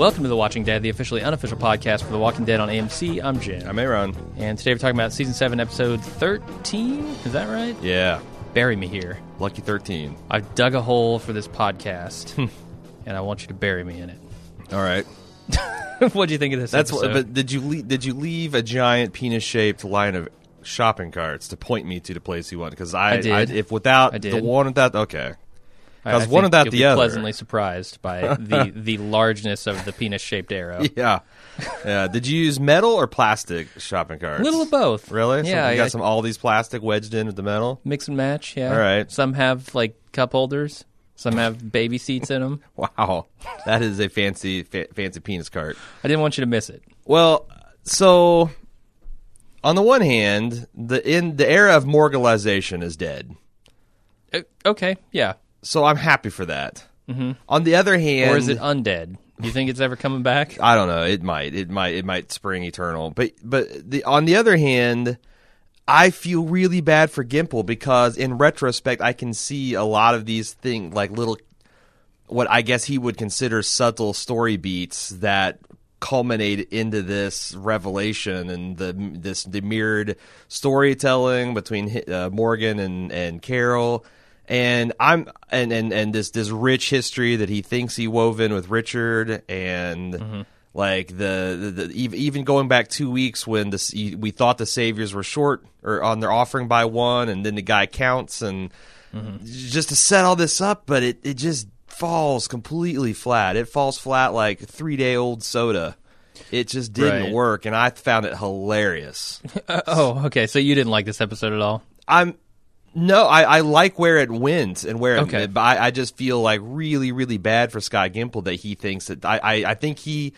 Welcome to The Watching Dead, the officially unofficial podcast for The Walking Dead on AMC. I'm Jim. I'm Aaron. And today we're talking about season 7, episode 13. Is that right? Yeah. Bury me here. Lucky 13. I've dug a hole for this podcast, and I want you to bury me in it. All right. what do you think of this That's episode? what, but did you leave, did you leave a giant penis shaped line of shopping carts to point me to the place you want? Because I, I did. if without I did. the one without okay, I- I because one without the be other. pleasantly surprised by the, the largeness of the penis-shaped arrow. yeah, yeah. Did you use metal or plastic shopping carts? A little of both. Really? Yeah, So you got I- some all these plastic wedged in with the metal. Mix and match, yeah. All right. Some have, like, cup holders. Some have baby seats in them. Wow, that is a fancy fa- fancy penis cart. I didn't want you to miss it. Well, so on the one hand, the in the era of morgalization is dead. Uh, okay, yeah. So I'm happy for that. Mm-hmm. On the other hand, Or is it undead? Do you think it's ever coming back? I don't know. It might. It might. It might spring eternal. But but the on the other hand, I feel really bad for Gimple because in retrospect, I can see a lot of these things like little, what I guess he would consider subtle story beats that culminate into this revelation and the this the mirrored storytelling between uh, Morgan and and Carol and I'm and and and this this rich history that he thinks he wove in with Richard and mm-hmm. like the, the, the even going back two weeks when this we thought the saviors were short or on their offering by one and then the guy counts and mm-hmm. just to set all this up but it it just falls completely flat it falls flat like three day old soda it just didn't Right. work and I found it hilarious oh, okay. So you didn't like this episode at all? I'm no, I, I like where it went and where it, Okay. but I, I just feel like really, really bad for Scott Gimple that he thinks that I, I, I think he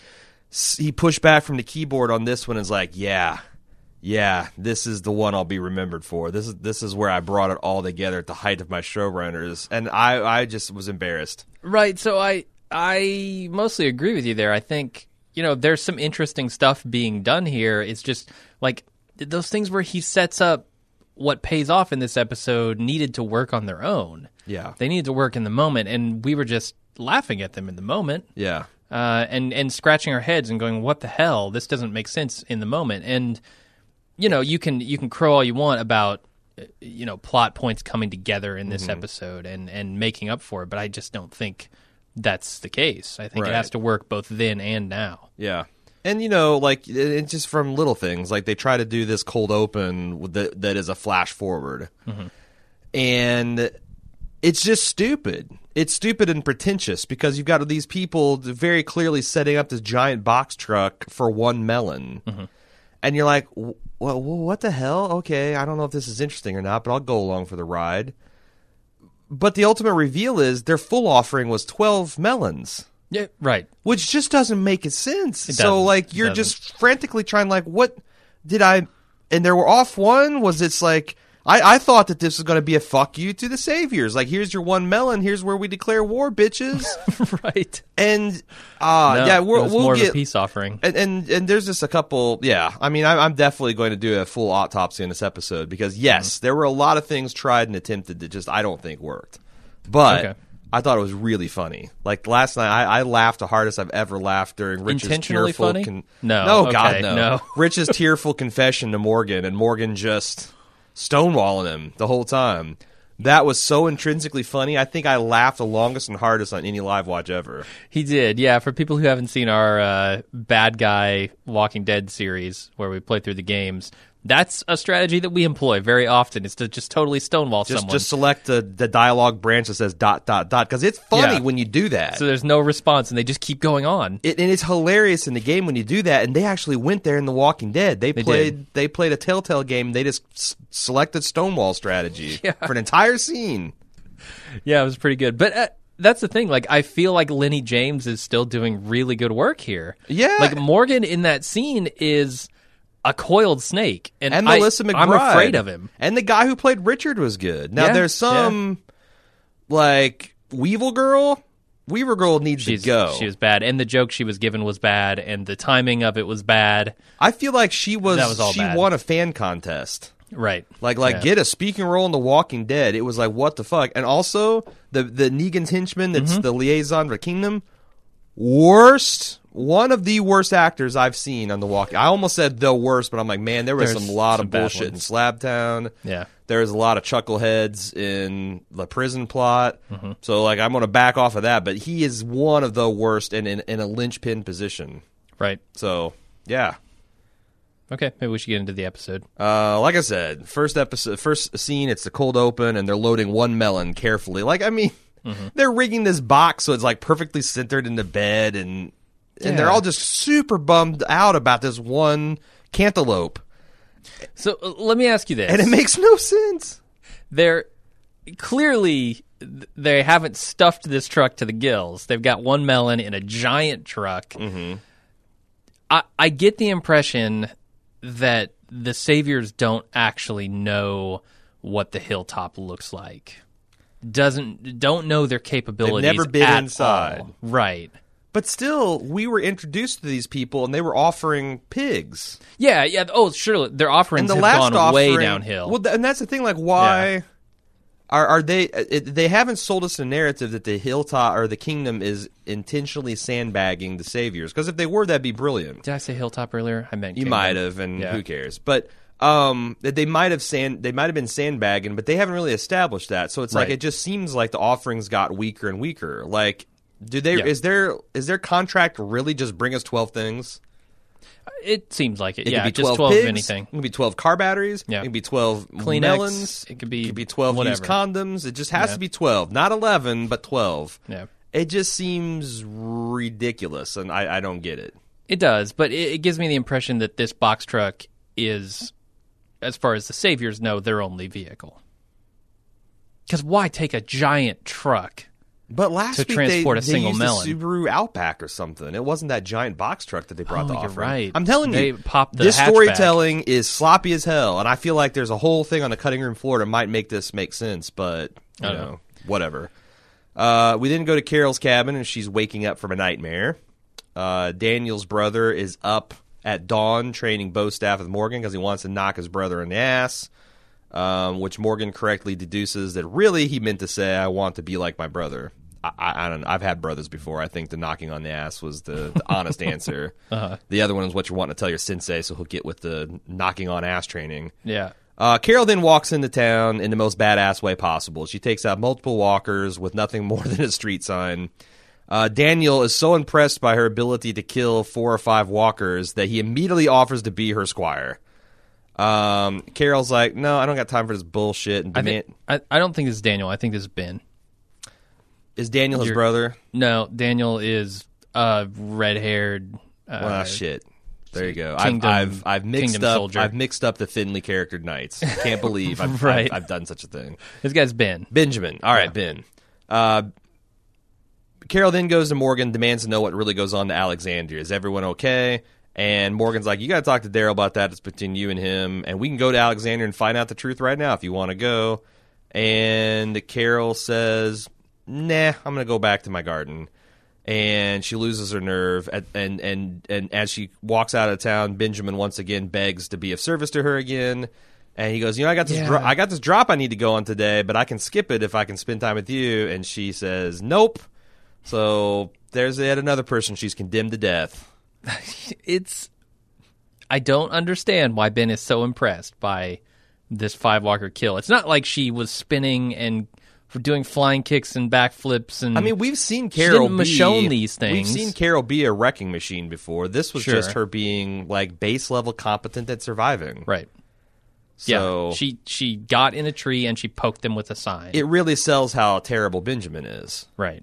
he pushed back from the keyboard on this one and is like, yeah, yeah, this is the one I'll be remembered for. This is this is where I brought it all together at the height of my showrunners, and I I just was embarrassed. Right. So I I mostly agree with you there. I think you know there's some interesting stuff being done here. It's just like those things where he sets up what pays off in this episode needed to work on their own. Yeah, They needed to work in the moment, and we were just laughing at them in the moment. yeah, uh, and and scratching our heads and going, "What the hell? This doesn't make sense in the moment." And you know, you can you can crow all you want about uh, you know plot points coming together in Mm-hmm. this episode and and making up for it, but I just don't think that's the case. I think Right. it has to work both then and now. Yeah. And you know, like it's just from little things, like they try to do this cold open that that is a flash forward, mm-hmm. and it's just stupid. It's stupid and pretentious because you've got these people very clearly setting up this giant box truck for one melon, mm-hmm. and you're like, "W- well, what the hell? Okay, I don't know if this is interesting or not, but I'll go along for the ride. But the ultimate reveal is their full offering was twelve melons Yeah, right. which just doesn't make a sense. It so like you're just frantically trying like what did I and there were off one was it's like I, I thought that this was going to be a fuck you to the saviors. Like here's your one melon, here's where we declare war, bitches. right. and uh No, yeah, we'll was we'll more get of a peace offering. and, and and there's just a couple. Yeah, I mean, I'm, I'm definitely going to do a full autopsy in this episode because yes, Mm-hmm. there were a lot of things tried and attempted that just I don't think worked, but. Okay. I thought it was really funny. Like last night, I, I laughed the hardest I've ever laughed during Rich's Intentionally tearful. funny? Con- No, no, okay, God, no. no. Rich's tearful confession to Morgan, and Morgan just stonewalling him the whole time. That was so intrinsically funny. I think I laughed the longest and hardest on any live watch ever. He did, yeah. For people who haven't seen our uh, bad guy Walking Dead series, where we play through the games, that's a strategy that we employ very often. Is to just totally stonewall Just someone. just select the, the dialogue branch that says dot dot dot because it's funny Yeah. when you do that. so there's no response, and they just keep going on. it, and it's hilarious in the game when you do that. And they actually went there in The Walking Dead. They, They played did. they played a Telltale game. They just s- selected Stonewall strategy Yeah. for an entire scene. Yeah, it was pretty good. But uh, that's the thing. Like, I feel like Lennie James is still doing really good work here. Yeah. Like Morgan in that scene is a coiled snake, and, And I, Melissa McBride. I'm afraid of him. And the guy who played Richard was good. Now Yeah, there's some like Weevil Girl Weaver Girl needs She's, to go. She was bad, and the joke she was given was bad, and the timing of it was bad. I feel like she was, That was all she bad. won a fan contest. Right. Like like Yeah. get a speaking role in The Walking Dead. It was like what the fuck. And also the the Negan's henchman that's Mm-hmm. the liaison for Kingdom. Worst one of the worst actors I've seen on The Walking. I almost said the worst, but I'm like, man, there was There's some lot some of bullshit in. Slabtown. Yeah. There was a lot of chuckleheads in the prison plot. Mm-hmm. So like I'm gonna back off of that, but he is one of the worst and in, in a linchpin position. Right. So yeah. Okay. Maybe we should get into the episode. Uh, like I said, first episode, first scene, it's the cold open, and they're loading one melon carefully. Like I mean, Mm-hmm. they're rigging this box so it's like perfectly centered in the bed, and and they're all just super bummed out about this one cantaloupe, So uh, let me ask you this: and it makes no sense. they're clearly they haven't stuffed this truck to the gills. They've got one melon in a giant truck. Mm-hmm. I, I get the impression that the saviors don't actually know what the hilltop looks like. Doesn't don't know their capabilities. never been inside. all. right? But still, we were introduced to these people, and they were offering pigs. Yeah, yeah. Oh, sure. Their offerings And the have last gone offering, way downhill. Well, and that's the thing. Like, why Yeah. are are they? Uh, it, they haven't sold us a narrative that the hilltop or the kingdom is intentionally sandbagging the saviors. Because if they were, that'd be brilliant. Did I say hilltop earlier? I meant You kingdom. might have, and Yeah. who cares? But um, that they might have sand, they might have been sandbagging, but they haven't really established that. So it's like it just seems like the offerings got weaker and weaker. Like, do they? Yeah. Is there is their contract really just bring us twelve things? It seems like it. It yeah, could be just 12 twelve pigs, of anything. It could be 12 car batteries. Yeah. It could be 12 Kleenex, melons. it could be it could be 12 used whatever. condoms. It just has Yeah. to be 12. Not 11, but 12. Yeah. It just seems ridiculous, and I, I don't get it. It does, but it, it gives me the impression that this box truck is, as far as the saviors know, their only vehicle. Because why take a giant truck? But last To week transport they, a single they used melon. a Subaru Outback or something. It wasn't that giant box truck that they brought Oh, offering. right. I'm telling They you, popped the this hatchback. storytelling is sloppy as hell, and I feel like there's a whole thing on the cutting room floor that might make this make sense, but you I know, know. whatever. Uh, we then go to Carol's cabin, and she's waking up from a nightmare. Uh, Daniel's brother is up at dawn training bow staff with Morgan because he wants to knock his brother in the ass. Um, which Morgan correctly deduces that really he meant to say, "I want to be like my brother." I, I, I don't know. I've had brothers before. I think the knocking on the ass was the, the honest answer. Uh-huh. The other one is what you're wanting to tell your sensei, so he'll get with the knocking on ass training. Yeah. Uh, Carol then walks into town in the most badass way possible. She takes out multiple walkers with nothing more than a street sign. Uh, Daniel is so impressed by her ability to kill four or five walkers that he immediately offers to be her squire. Um, Carol's like, "No, I don't got time for this bullshit." And I demand- think I, I don't think this is Daniel. I think this is Ben. is Daniel his you're- brother? No, Daniel is uh, red-haired. Uh, Well, shit. There you go. I've, I've I've mixed Kingdom up soldier. I've mixed up the thinly charactered knights. Can't believe I've, Right. I've, I've done such a thing. This guy's Ben. Benjamin. All right, Ben. Uh, Carol then goes to Morgan, demands to know what really goes on to Alexandria. Is everyone okay? And Morgan's like, you got to talk to Daryl about that. It's between you and him, and we can go to Alexandria and find out the truth right now if you want to go. And Carol says, "Nah, I'm going to go back to my garden." And she loses her nerve, at, and and and as she walks out of town, Benjamin once again begs to be of service to her again. And he goes, "You know, I got this, Yeah. dro- I got this drop I need to go on today, but I can skip it if I can spend time with you." And she says, "Nope." So there's yet another person she's condemned to death. It's. I don't understand why Ben is so impressed by this five walker kill. It's not like she was spinning and doing flying kicks and backflips and. I mean, we've seen Carol be Michonne these things. We've seen Carol be a wrecking machine before. This was Sure. just her being like base level competent at surviving. right. So yeah, she she got in a tree and she poked them with a sign. it really sells how terrible Benjamin is. right.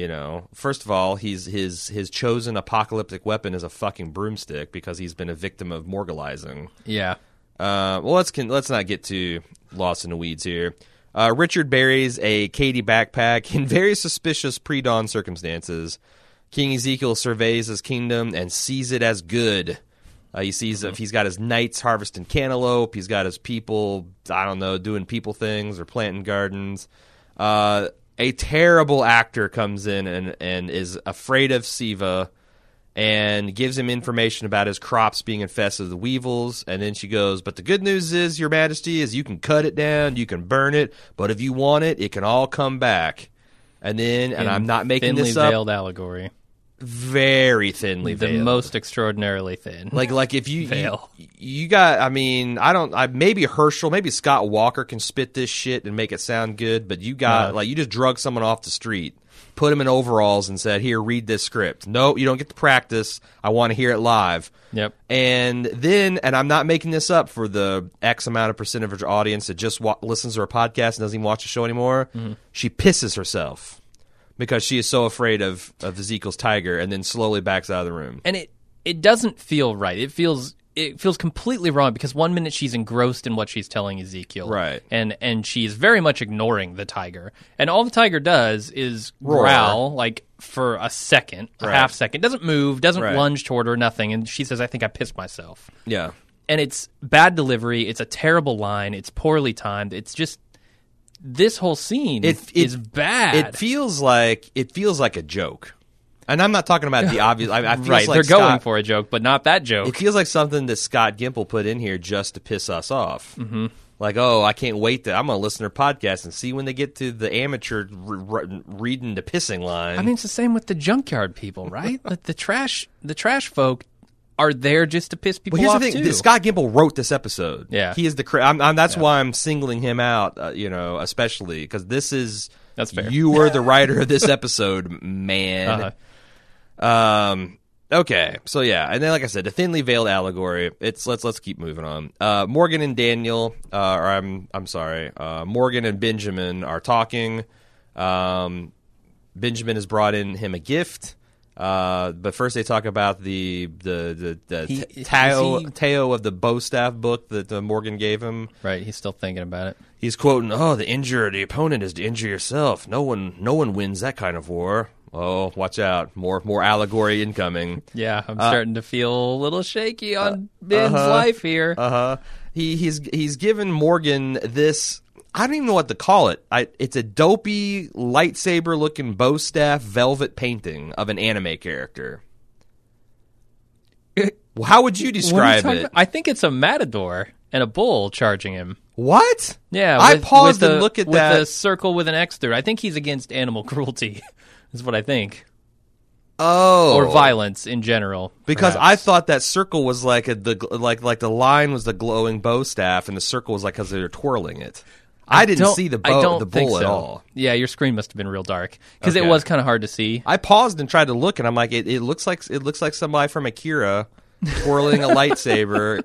You know, first of all, he's his his chosen apocalyptic weapon is a fucking broomstick because he's been a victim of morgalizing. Yeah. Uh, well, let's con- let's not get too lost in the weeds here. Uh, Richard buries a Katie backpack in very suspicious pre-dawn circumstances. King Ezekiel surveys his kingdom and sees it as good. Uh, he sees if he's got his knights harvesting cantaloupe, he's got his people, I don't know, doing people things or planting gardens. Uh, a terrible actor comes in and, and is afraid of Shiva and gives him information about his crops being infested with weevils. And then she goes, But the good news is, Your Majesty, is you can cut it down, you can burn it, but if you want it, it can all come back. And then, and I'm not making thinly this up, veiled allegory. Very thinly The veiled. most extraordinarily thin. Like like if you, you Veil. you got I mean I don't I maybe Hershel maybe Scott Walker can spit this shit and make it sound good but you got Uh. like you just drug someone off the street put him in overalls and said here read this script no you don't get to practice I want to hear it live Yep. and then and I'm not making this up for the X amount of percentage of audience that just wa- listens to her podcast and doesn't even watch the show anymore Mm-hmm. she pisses herself because she is so afraid of of Ezekiel's tiger and then slowly backs out of the room and it it doesn't feel right. It feels it feels completely wrong because one minute she's engrossed in what she's telling Ezekiel, Right. and and she's very much ignoring the tiger, and all the tiger does is Roar. growl like for a second, a Right. half second, doesn't move, doesn't Right. lunge toward her, nothing, and she says, "I think I pissed myself." yeah and it's bad delivery. It's a terrible line. It's poorly timed. It's just this whole scene It- it- is bad. It feels like it feels like a joke, and I'm not talking about the obvious. I, I feel right, like they're going for a joke, but not that joke. It feels like something that Scott Gimple put in here just to piss us off. Mm-hmm. Like, oh, I can't wait to. I'm gonna listen to their podcast and see when they get to the amateur re- re- reading the pissing line. I mean, it's the same with the junkyard people, right? like the trash, the trash folk are there just to piss people Well, here's off the thing: too. Scott Gimple wrote this episode. Yeah. he is the. I'm, I'm, that's why I'm singling him out. Uh, you know, especially because this is. That's fair. You were the writer of this episode, man. Uh-huh. Um. Okay. So yeah, and then like I said, the thinly veiled allegory. It's let's let's keep moving on. Uh, Morgan and Daniel, uh, or I'm I'm sorry, uh, Morgan and Benjamin are talking. Um, Benjamin has brought in him a gift. Uh, but first they talk about the the the, the He- t- Tao he- Tao of the bow staff book that uh, Morgan gave him. right, he's still thinking about it. He's quoting, "Oh, the injure the opponent is to injure yourself. No one, no one wins that kind of war. Oh, watch out! More, more allegory incoming. Yeah, I'm starting to feel a little shaky on Ben's uh-huh. life here. Uh huh. He he's he's given Morgan this. I don't even know what to call it. I, it's a dopey lightsaber looking bow staff velvet painting of an anime character. Well, How would you are you describe it? about? I think it's a matador and a bull charging him. What? Yeah, I paused with and look at with that. a circle with an X through. I think he's against animal cruelty. is what I think, oh, or violence in general. Because I thought that circle was like a, the like like the line was the glowing bow staff, and the circle was like because they were twirling it. I, didn't see the I bow, don't the think bull at so. all. Yeah, your screen must have been real dark because Okay. it was kind of hard to see. I paused and tried to look, and I'm like, it, it looks like it looks like somebody from Akira twirling a lightsaber.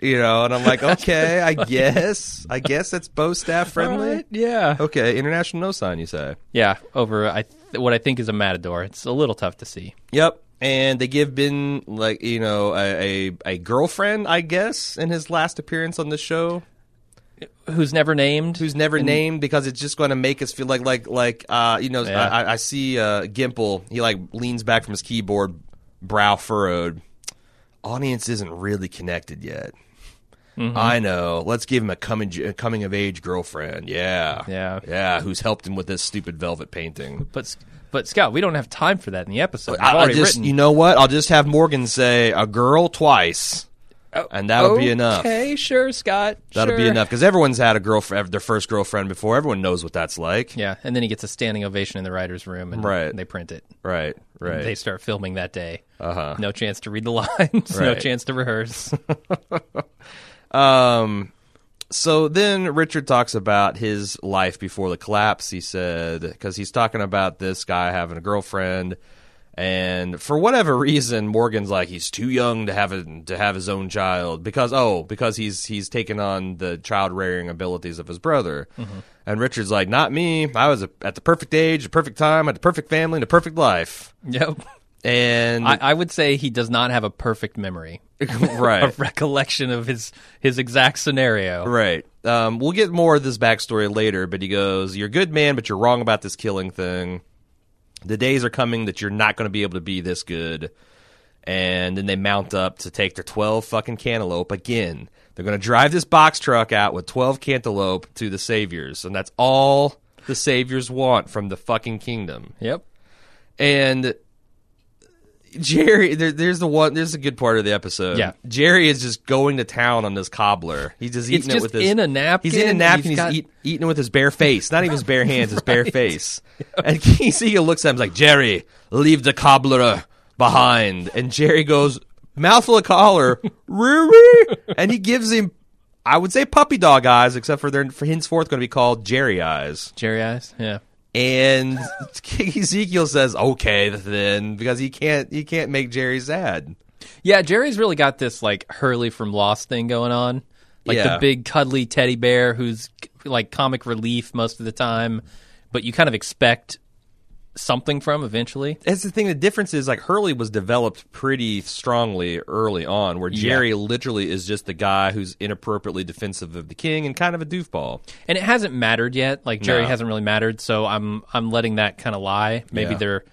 You know, and I'm like, okay, I guess, I guess that's bow staff friendly. Alright, Yeah. Okay, international no sign, you say? Yeah, over I th- what I think is a matador. It's a little tough to see. Yep. And they give Ben like you know a, a a girlfriend, I guess, in his last appearance on the show. Who's never named? who's never named because it's just going to make us feel like like like uh you know Yeah. I, I see uh Gimple he like leans back from his keyboard brow furrowed audience isn't really connected yet Mm-hmm. I know let's give him a coming a coming of age girlfriend yeah Yeah. yeah who's helped him with this stupid velvet painting But but Scott, we don't have time for that in the episode. We've I, I already just written. you know what I'll just have Morgan say a girl twice and that'll be enough Okay, sure, Scott. that'll be enough because everyone's had a girlfriend their first girlfriend before everyone knows what that's like Yeah, and then he gets a standing ovation in the writers' room, and Right. they print it. right right They start filming that day. uh-huh No chance to read the lines. No chance to rehearse. Um, so then Richard talks about his life before the collapse. He said because he's talking about this guy having a girlfriend, and for whatever reason, Morgan's like he's too young to have a, to have his own child because oh because he's he's taken on the child rearing abilities of his brother. And Richard's like, not me. I was a, at the perfect age, the perfect time, at the perfect family, and the perfect life. yep. And I, I would say he does not have a perfect memory, right, a recollection of his his exact scenario. Right. Um, we'll get more of this backstory later, but he goes, You're a good man, but you're wrong about this killing thing. The days are coming that you're not going to be able to be this good. And then they mount up to take their 12 fucking cantaloupe again. They're going to drive this box truck out with 12 cantaloupe to the Saviors. And that's all the saviors want from the fucking kingdom. Yep. And Jerry, there, there's the one. There's a good part of the episode. Yeah. Jerry is just going to town on this cobbler. He's just eating It's it just with his in a napkin. He's in a napkin. He's, got- eat, eating it with his bare face, not even his bare hands, his bare face. And Ezekiel looks at him like, "Jerry, leave the cobbler behind." And Jerry goes, mouthful of collar, and he gives him, I would say, puppy dog eyes, except for they're for henceforth going to be called Jerry eyes. Jerry eyes. Yeah. And Ezekiel says, "Okay, then," because he can't he can't make Jerry sad. Yeah, Jerry's really got this like Hurley from Lost thing going on. Like Yeah. the big cuddly teddy bear who's like comic relief most of the time, but you kind of expect something from eventually. That's the thing. The difference is like Hurley was developed pretty strongly early on, where Jerry literally is just the guy who's inappropriately defensive of the king and kind of a doofball. And it hasn't mattered yet. Like Jerry No. hasn't really mattered, so I'm I'm letting that kind of lie. Maybe Yeah. they're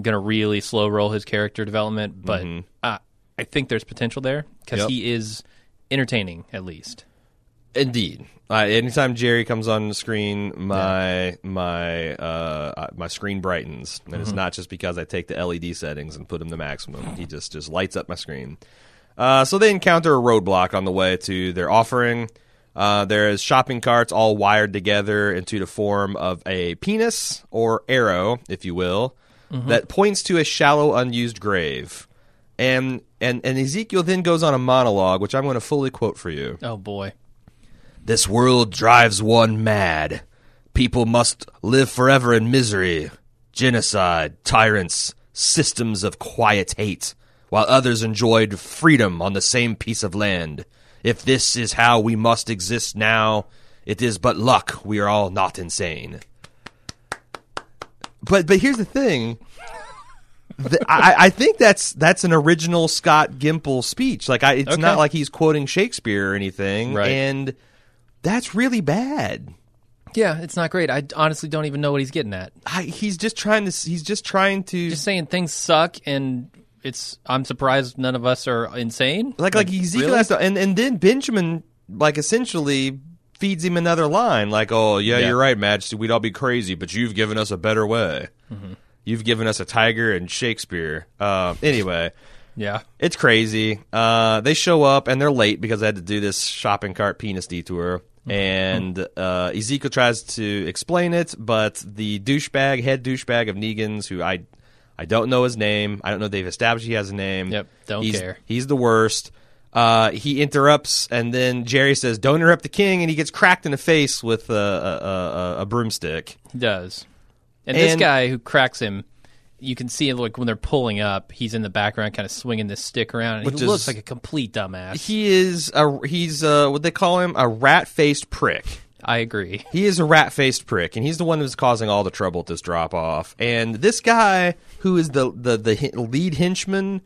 going to really slow roll his character development, but uh, I think there's potential there because Mm-hmm. Yep. he is entertaining at least. Indeed. Uh, anytime Jerry comes on the screen, my my uh, uh, my screen brightens, and it's not just because I take the LED settings and put them to maximum. He just just lights up my screen. Uh, so they encounter a roadblock on the way to their offering. Uh, there is shopping carts all wired together into the form of a penis or arrow, if you will, that points to a shallow, unused grave. And and and Ezekiel then goes on a monologue, which I'm going to fully quote for you. Oh boy. This world drives one mad. People must live forever in misery, genocide, tyrants, systems of quiet hate, while others enjoyed freedom on the same piece of land. If this is how we must exist now, it is but luck we are all not insane. But but here's the thing. The- I, I think that's that's an original Scott Gimple speech. Like I, it's Okay. not like he's quoting Shakespeare or anything. Right. And that's really bad. Yeah, it's not great. I honestly don't even know what he's getting at. I, he's just trying to. He's just trying to. Just saying things suck, and it's. I'm surprised none of us are insane. like like Ezekiel really? has to, and and then Benjamin like essentially feeds him another line like, "Oh yeah, Yeah. you're right, Majesty. We'd all be crazy, but you've given us a better way. Mm-hmm. You've given us a tiger and Shakespeare." Uh, anyway. Yeah. It's crazy. Uh, they show up and they're late because they had to do this shopping cart penis detour. And uh, Ezekiel tries to explain it, but the douchebag, head douchebag of Negan's, who I, I don't know his name. I don't know if they've established he has a name. Yep, don't he's, care. He's the worst. Uh, he interrupts, and then Jerry says, "Don't interrupt the king," and he gets cracked in the face with a, a, a, a broomstick. He does. And, this guy who cracks him, you can see like when they're pulling up, he's in the background, kind of swinging this stick around, and Which he is- looks like a complete dumbass. He is a he's uh what they call him a rat faced prick. I agree. He is a rat faced prick, and he's the one who's causing all the trouble at this drop off. And this guy, who is the the the lead henchman,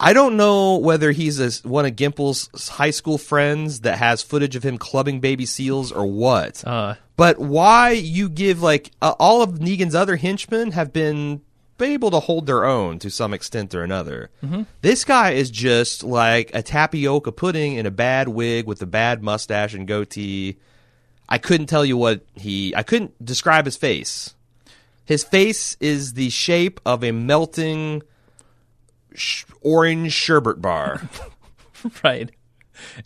I don't know whether he's a, one of Gimple's high school friends that has footage of him clubbing baby seals or what. Uh, but why you give like uh, all of Negan's other henchmen have been able to hold their own to some extent or another. This guy is just like a tapioca pudding in a bad wig with a bad mustache and goatee. I couldn't tell you what he. I couldn't describe his face. His face is the shape of a melting sh- orange sherbet bar. right.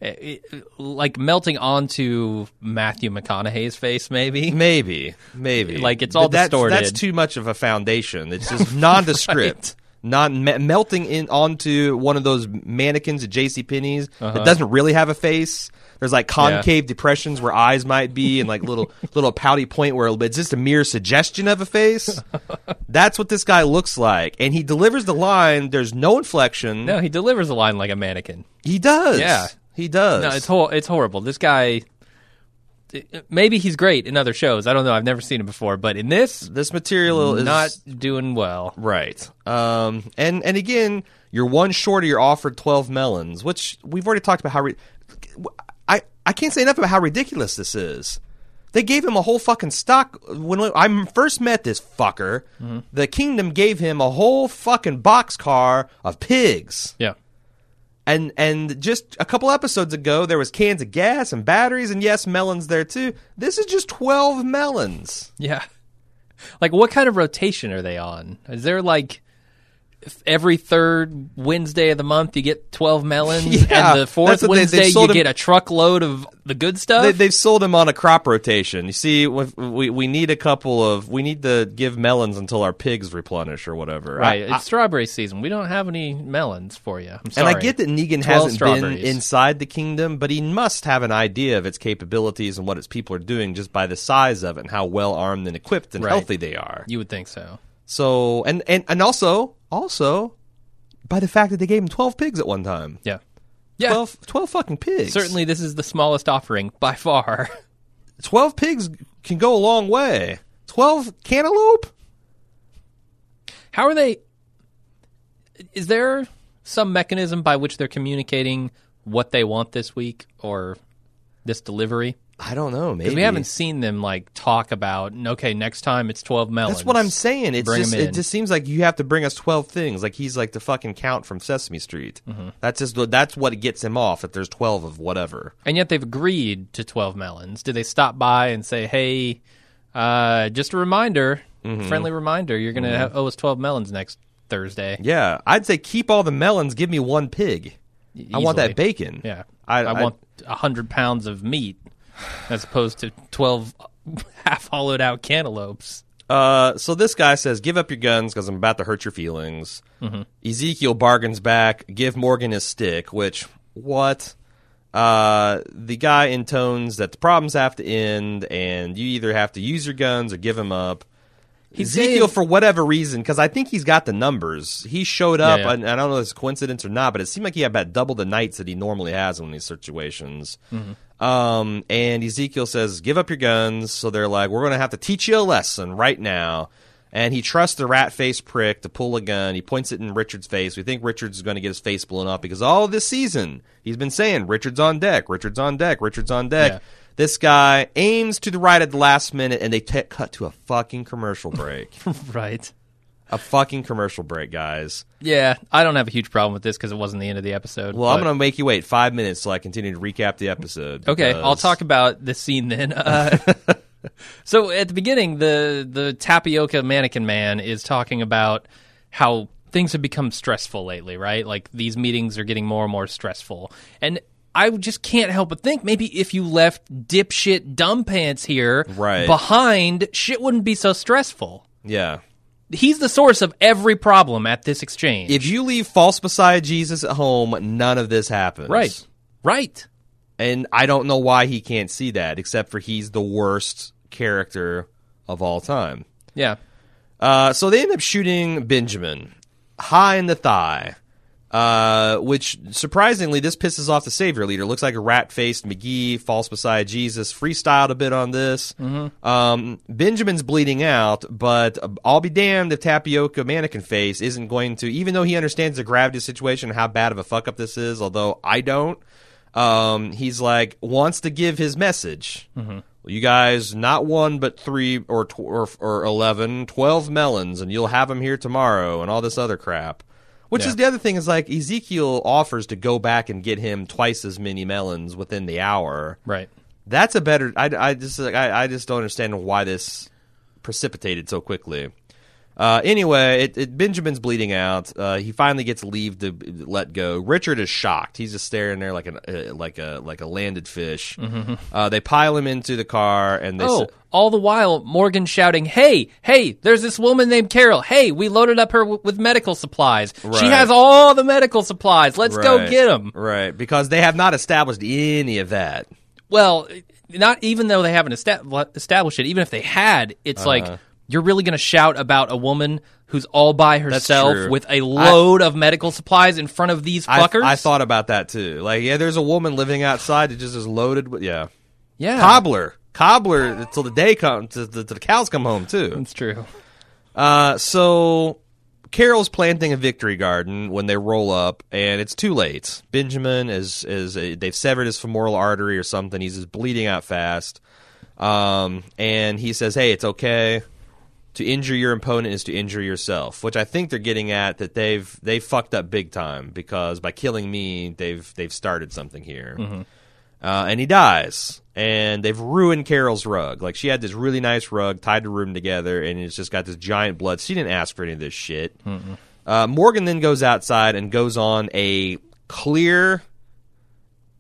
It- it- like melting onto Matthew McConaughey's face, maybe. maybe, maybe. Like, it's all that's, distorted. That's too much of a foundation. It's just nondescript. Not me- melting in onto one of those mannequins at J.C. Penney's Uh-huh. that doesn't really have a face. There's like concave depressions where eyes might be, and like little little pouty point where it's just a mere suggestion of a face. That's what this guy looks like, and he delivers the line. There's no inflection. No, he delivers the line like a mannequin. He does. Yeah. He does. No, it's hor- it's horrible. This guy. Maybe he's great in other shows. I don't know. I've never seen him before, but in this, this material is not doing well. Right. Um, and and again, you're one short of your offered 12 melons, which we've already talked about how. Re- I I can't say enough about how ridiculous this is. They gave him a whole fucking stock when I first met this fucker. The kingdom gave him a whole fucking boxcar of pigs. Yeah. And and just a couple episodes ago, there was cans of gas and batteries, and yes, melons there too. This is just twelve melons. Yeah. Like, what kind of rotation are they on? Is there like every third Wednesday of the month you get 12 melons, Yeah, and the fourth that's they- they Wednesday you get a truckload of the good stuff? They, they've sold them on a crop rotation. You see, we we need a couple of we need to give melons until our pigs replenish or whatever. right. I- it's strawberry season. We don't have any melons for you. I'm And. I get that Negan hasn't been inside the kingdom, but he must have an idea of its capabilities and what its people are doing just by the size of it and how well armed and equipped and Right. healthy they are. You would think so. So, and, and, and also, also, by the fact that they gave him 12 pigs at one time. Yeah. Yeah. 12, 12 fucking pigs. Certainly, this is the smallest offering by far. 12 pigs can go a long way. 12 cantaloupe? How are they? Is there some mechanism by which they're communicating what they want this week or this delivery? I don't know, maybe. We haven't seen them like talk about. Okay, next time it's twelve melons. That's what I'm saying. It's Bring just it just seems like you have to bring us twelve things. Like he's like the fucking count from Sesame Street. Mm-hmm. That's just what- that's what gets him off. If there's twelve of whatever. And yet they've agreed to twelve melons. Did they stop by and say, "Hey, uh, just a reminder, Mm-hmm. friendly reminder, you're gonna have, owe us twelve melons next Thursday"? Yeah, I'd say keep all the melons. Give me one pig. I want that bacon. Yeah, I- I, I- want a hundred pounds of meat as opposed to twelve half hollowed out cantaloupes. Uh, so this guy says, "Give up your guns because I'm about to hurt your feelings." Mm-hmm. Ezekiel bargains back, "Give Morgan his stick." Which what? Uh, the guy intones that the problems have to end, and you either have to use your guns or give them up. He's Ezekiel, saying- for whatever reason, because I think he's got the numbers. He showed up, Yeah, yeah. and I don't know if it's a coincidence or not, but it seemed like he had about double the knights that he normally has in these situations. Mm-hmm. Um, and Ezekiel says, "Give up your guns." So they're like, "We're going to have to teach you a lesson right now." And he trusts the rat face prick to pull a gun. He points it in Richard's face. We think Richard's going to get his face blown up because all this season he's been saying, "Richard's on deck, Richard's on deck, Richard's on deck." Yeah. This guy aims to the right at the last minute, and they t- cut to a fucking commercial break. right. A fucking commercial break, guys. Yeah, I don't have a huge problem with this because it wasn't the end of the episode. Well, I'm going to make you wait five minutes so I continue to recap the episode. Okay, I'll talk about the scene then. Uh, so at the beginning, the the tapioca mannequin man is talking about how things have become stressful lately, right? Like these meetings are getting more and more stressful, and I just can't help but think maybe if you left dipshit dumb pants here Right. behind, shit wouldn't be so stressful. Yeah. He's the source of every problem at this exchange. If you leave false Messiah Jesus at home, none of this happens. right, right. And I don't know why he can't see that, except for he's the worst character of all time. Yeah. Uh, so they end up shooting Benjamin high in the thigh, uh, which surprisingly this pisses off the savior leader. Looks like a rat faced McGee, false Messiah Jesus, freestyled a bit on this. Um, Benjamin's bleeding out, but I'll be damned if Tapioca Mannequin Face isn't going to, even though he understands the gravity of the situation and how bad of a fuck up this is, although I don't. Um, he's like wants to give his message. You guys, not one but three or tw- or or eleven, twelve melons, and you'll have them here tomorrow, and all this other crap. Which Yeah. is the other thing is like Ezekiel offers to go back and get him twice as many melons within the hour. Right. That's a better. I, I just like, I, I just don't understand why this precipitated so quickly. Uh, anyway, it, it, Benjamin's bleeding out. Uh, he finally gets leave to let go. Richard is shocked. He's just staring there like an uh, like a like a landed fish. Uh, they pile him into the car and they. Mm-hmm. Oh, s- all the while Morgan shouting, "Hey, hey, there's this woman named Carol. Hey, we loaded up her w- with medical supplies. She has all the medical supplies. Let's go get them." Right, because they have not established any of that. Well, not even though they haven't esta- established it, even if they had, it's Uh-huh. like you're really going to shout about a woman who's all by herself with a load of medical supplies in front of these fuckers. I thought about that too. Like, yeah, there's a woman living outside that just is loaded with yeah. yeah, Cobbler, cobbler until the day comes, till the, till the cows come home too. That's true. Uh, so Carol's planting a victory garden when they roll up, and it's too late. Benjamin is is they've severed his femoral artery or something. He's just bleeding out fast. Um, and he says, "Hey, it's okay. To injure your opponent is to injure yourself, which I think they're getting at that they've they fucked up big time because by killing me, they've they've started something here. Uh, and he dies, and they've ruined Carol's rug. Like she had this really nice rug tied the room together, and it's just got this giant blood. She didn't ask for any of this shit. Uh, Morgan then goes outside and goes on a clear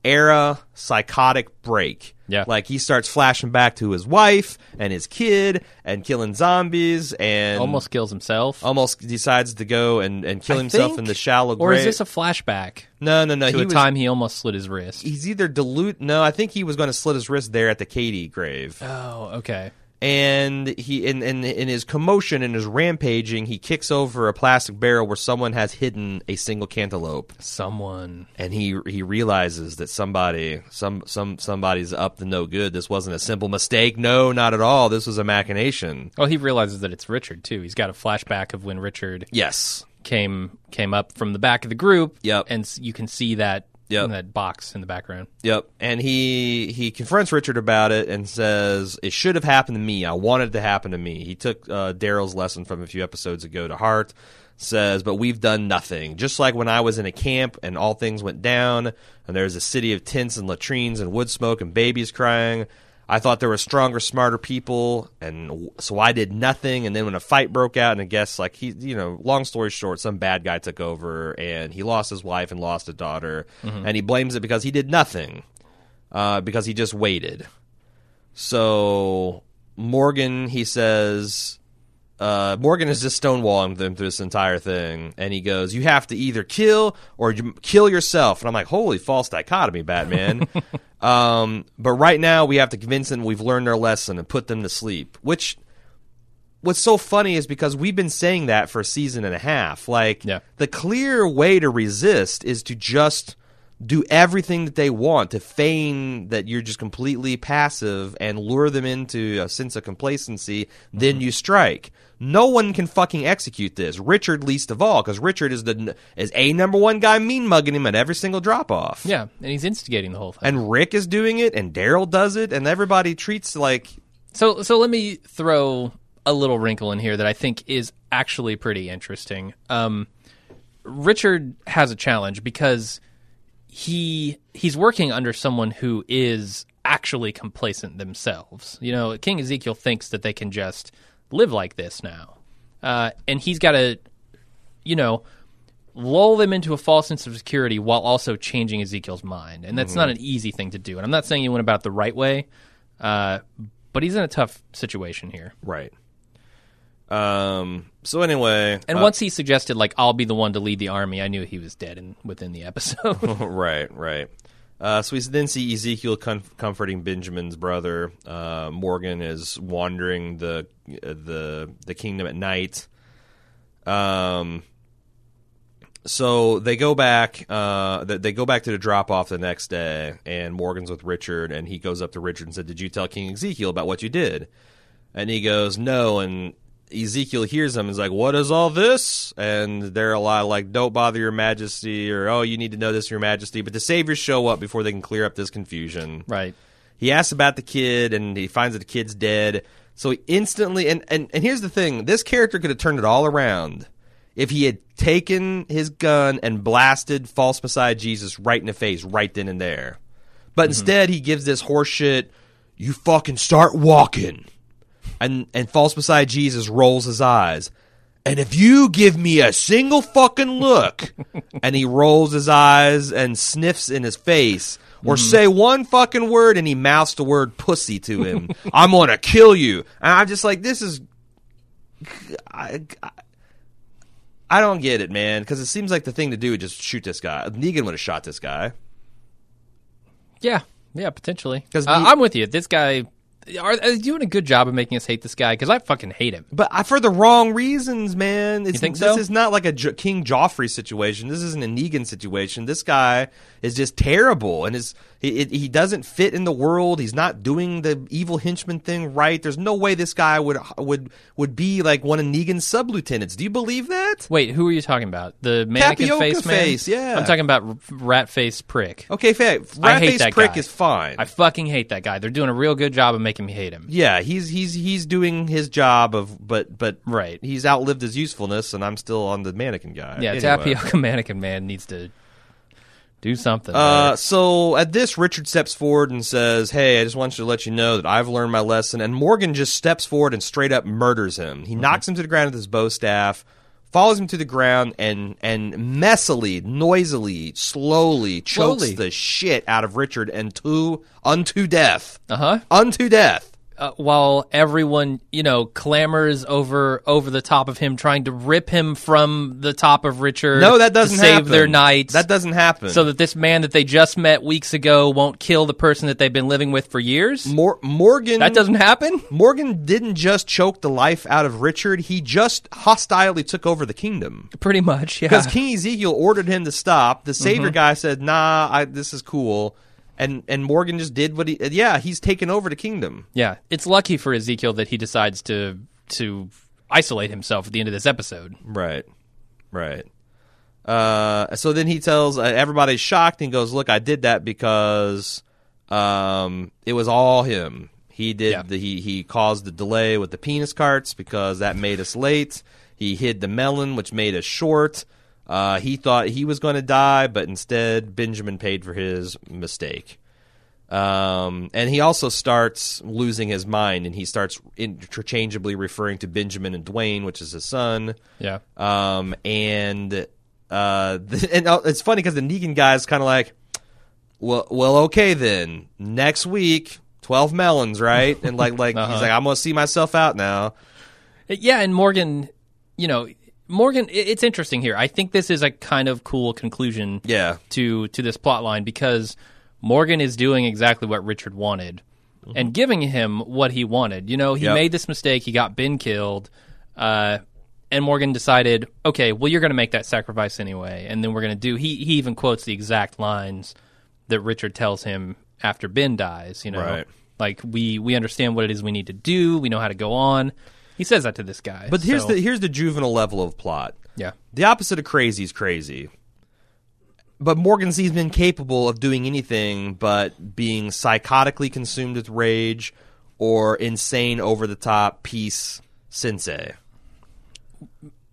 era psychotic break. Yeah. Like he starts flashing back to his wife and his kid and killing zombies and Almost kills himself. almost decides to go and, and kill I himself think- in the shallow grave. or is this a flashback no, no, no. to he a was, time he almost slit his wrist? He's either dilute. No, I think he was going to slit his wrist there at the Katie grave. Oh, okay. And he in, in in his commotion and his rampaging, he kicks over a plastic barrel where someone has hidden a single cantaloupe, Someone. and he he realizes that somebody some some somebody's up to no good. This wasn't a simple mistake. No, not at all. This was a machination. Well, he realizes that it's Richard too. He's got a flashback of when Richard Yes. came came up from the back of the group. Yep. and you can see that Yep. that box in the background. Yep. And he he confronts Richard about it and says it should have happened to me. I wanted it to happen to me. He took uh, Daryl's lesson from a few episodes ago to heart. Says, but we've done nothing. Just like when I was in a camp and all things went down, and there's a city of tents and latrines and wood smoke and babies crying. I thought there were stronger, smarter people, and so I did nothing. And then when a fight broke out, and I guess like he, you know, long story short, some bad guy took over, and he lost his wife and lost a daughter, and he blames it because he did nothing, uh, because he just waited. So Morgan, he says, uh, Morgan is just stonewalling them through this entire thing, and he goes, "You have to either kill or you kill yourself." And I'm like, "Holy false dichotomy, Batman!" um, but right now we have to convince them we've learned our lesson and put them to sleep. Which, what's so funny is because we've been saying that for a season and a half. Like, Yeah. the clear way to resist is to just do everything that they want to feign that you're just completely passive and lure them into a sense of complacency then you strike no one can fucking execute this richard least of all because richard is the is a number one guy mean mugging him at every single drop off Yeah, and he's instigating the whole thing. and rick is doing it and daryl does it and everybody treats like So so let me throw a little wrinkle in here that I think is actually pretty interesting. Um, Richard has a challenge because he he's working under someone who is actually complacent themselves. You know, King Ezekiel thinks that they can just live like this now, uh, and he's got to, you know, lull them into a false sense of security while also changing Ezekiel's mind, and that's not an easy thing to do. And I'm not saying he went about the right way, uh, but he's in a tough situation here. right um so anyway And uh, once he suggested, like, I'll be the one to lead the army, I knew he was dead in, within the episode. right, right. Uh, so we then see Ezekiel com- comforting Benjamin's brother. Uh, Morgan is wandering the the the kingdom at night. Um. So they go back. Uh, they go back to the drop off the next day, and Morgan's with Richard, and he goes up to Richard and said, "Did you tell King Ezekiel about what you did?" And he goes, "No." And Ezekiel hears him. Is like, "What is all this?" And they're a lot like, "Don't bother your Majesty," or "Oh, you need to know this, your Majesty." But the saviors show up before they can clear up this confusion. right. He asks about the kid, and he finds that the kid's dead. So he instantly, and, and, and here's the thing this character could have turned it all around if he had taken his gun and blasted false Messiah Jesus right in the face, right then and there. But mm-hmm. instead, he gives this horseshit, you fucking start walking. And, and false Messiah Jesus rolls his eyes. And if you give me a single fucking look, and he rolls his eyes and sniffs in his face, or say one fucking word and he mouths the word pussy to him, I'm gonna kill you. And I'm just like, this is. I, I, I don't get it, man, because it seems like the thing to do is just shoot this guy. Negan would have shot this guy. Yeah. Yeah, potentially. 'Cause uh, I'm with you. This guy. Are, are they doing a good job of making us hate this guy? Because I fucking hate him. But I, for the wrong reasons, man. It's, You think this so? is not like a Jo- King Joffrey situation. This isn't a Negan situation. This guy is just terrible, and is he, he doesn't fit in the world. He's not doing the evil henchman thing right. There's no way this guy would would would be like one of Negan's sub lieutenants. Do you believe that? Wait, who are you talking about? The mannequin Tapioca face man? yeah. I'm talking about rat face prick. Okay, fa- I hate Rat-Face that prick guy. is fine. I fucking hate that guy. They're doing a real good job of making him, hate him. Yeah, he's he's he's doing his job of, but but Right. he's outlived his usefulness, and I'm still on the mannequin guy. Yeah, Anyway. Tapioca Mannequin Man needs to do something. Uh, so at this, Richard steps forward and says, "Hey, I just want you to let you know that I've learned my lesson." And Morgan just steps forward and straight up murders him. Mm-hmm. He knocks him to the ground with his bow staff, follows him to the ground, and and messily, noisily, slowly chokes Slowly. the shit out of Richard and to unto death, uh-huh. unto death. Uh, while everyone, you know, clamors over over the top of him, trying to rip him from the top of Richard. No, that doesn't to save happen. their knight. That doesn't happen. so that this man that they just met weeks ago won't kill the person that they've been living with for years. Mor- Morgan That doesn't happen. Morgan didn't just choke the life out of Richard; he just hostilely took over the kingdom. Pretty much, yeah. because King Ezekiel ordered him to stop. The savior Mm-hmm. guy said, "Nah, I, this is cool," and and Morgan just did what he. Yeah, he's taken over the kingdom. Yeah, it's lucky for Ezekiel that he decides to to isolate himself at the end of this episode. Right, right. Uh, so then he tells uh, everybody's shocked and goes, "Look, I did that because um, it was all him. He did Yeah. the he he caused the delay with the penis carts because that made us late. He hid the melon, which made us short." Uh, he thought he was going to die, but instead Benjamin paid for his mistake. Um, and he also starts losing his mind, and he starts interchangeably referring to Benjamin and Dwayne, which is his son. Yeah. Um, and uh, the, and uh, it's funny because the Negan guy is kind of like, well, well, okay then. Next week, twelve melons, right? And like, like Uh-huh. he's like, I'm gonna see myself out now. Yeah, and Morgan, you know, Morgan. It's interesting here. I think this is a kind of cool conclusion. Yeah, to to this plot line because Morgan is doing exactly what Richard wanted and giving him what he wanted. You know, he Yep. made this mistake. He got Ben killed, uh, and Morgan decided, okay, well, you're going to make that sacrifice anyway, and then we're going to do. He he even quotes the exact lines that Richard tells him after Ben dies. You know, Right. like we we understand what it is we need to do. We know how to go on. He says that to this guy. but here's so- the here's the juvenile level of plot. yeah. The opposite of crazy is crazy. But Morgan sees been capable of doing anything but being psychotically consumed with rage or insane over the top peace sensei.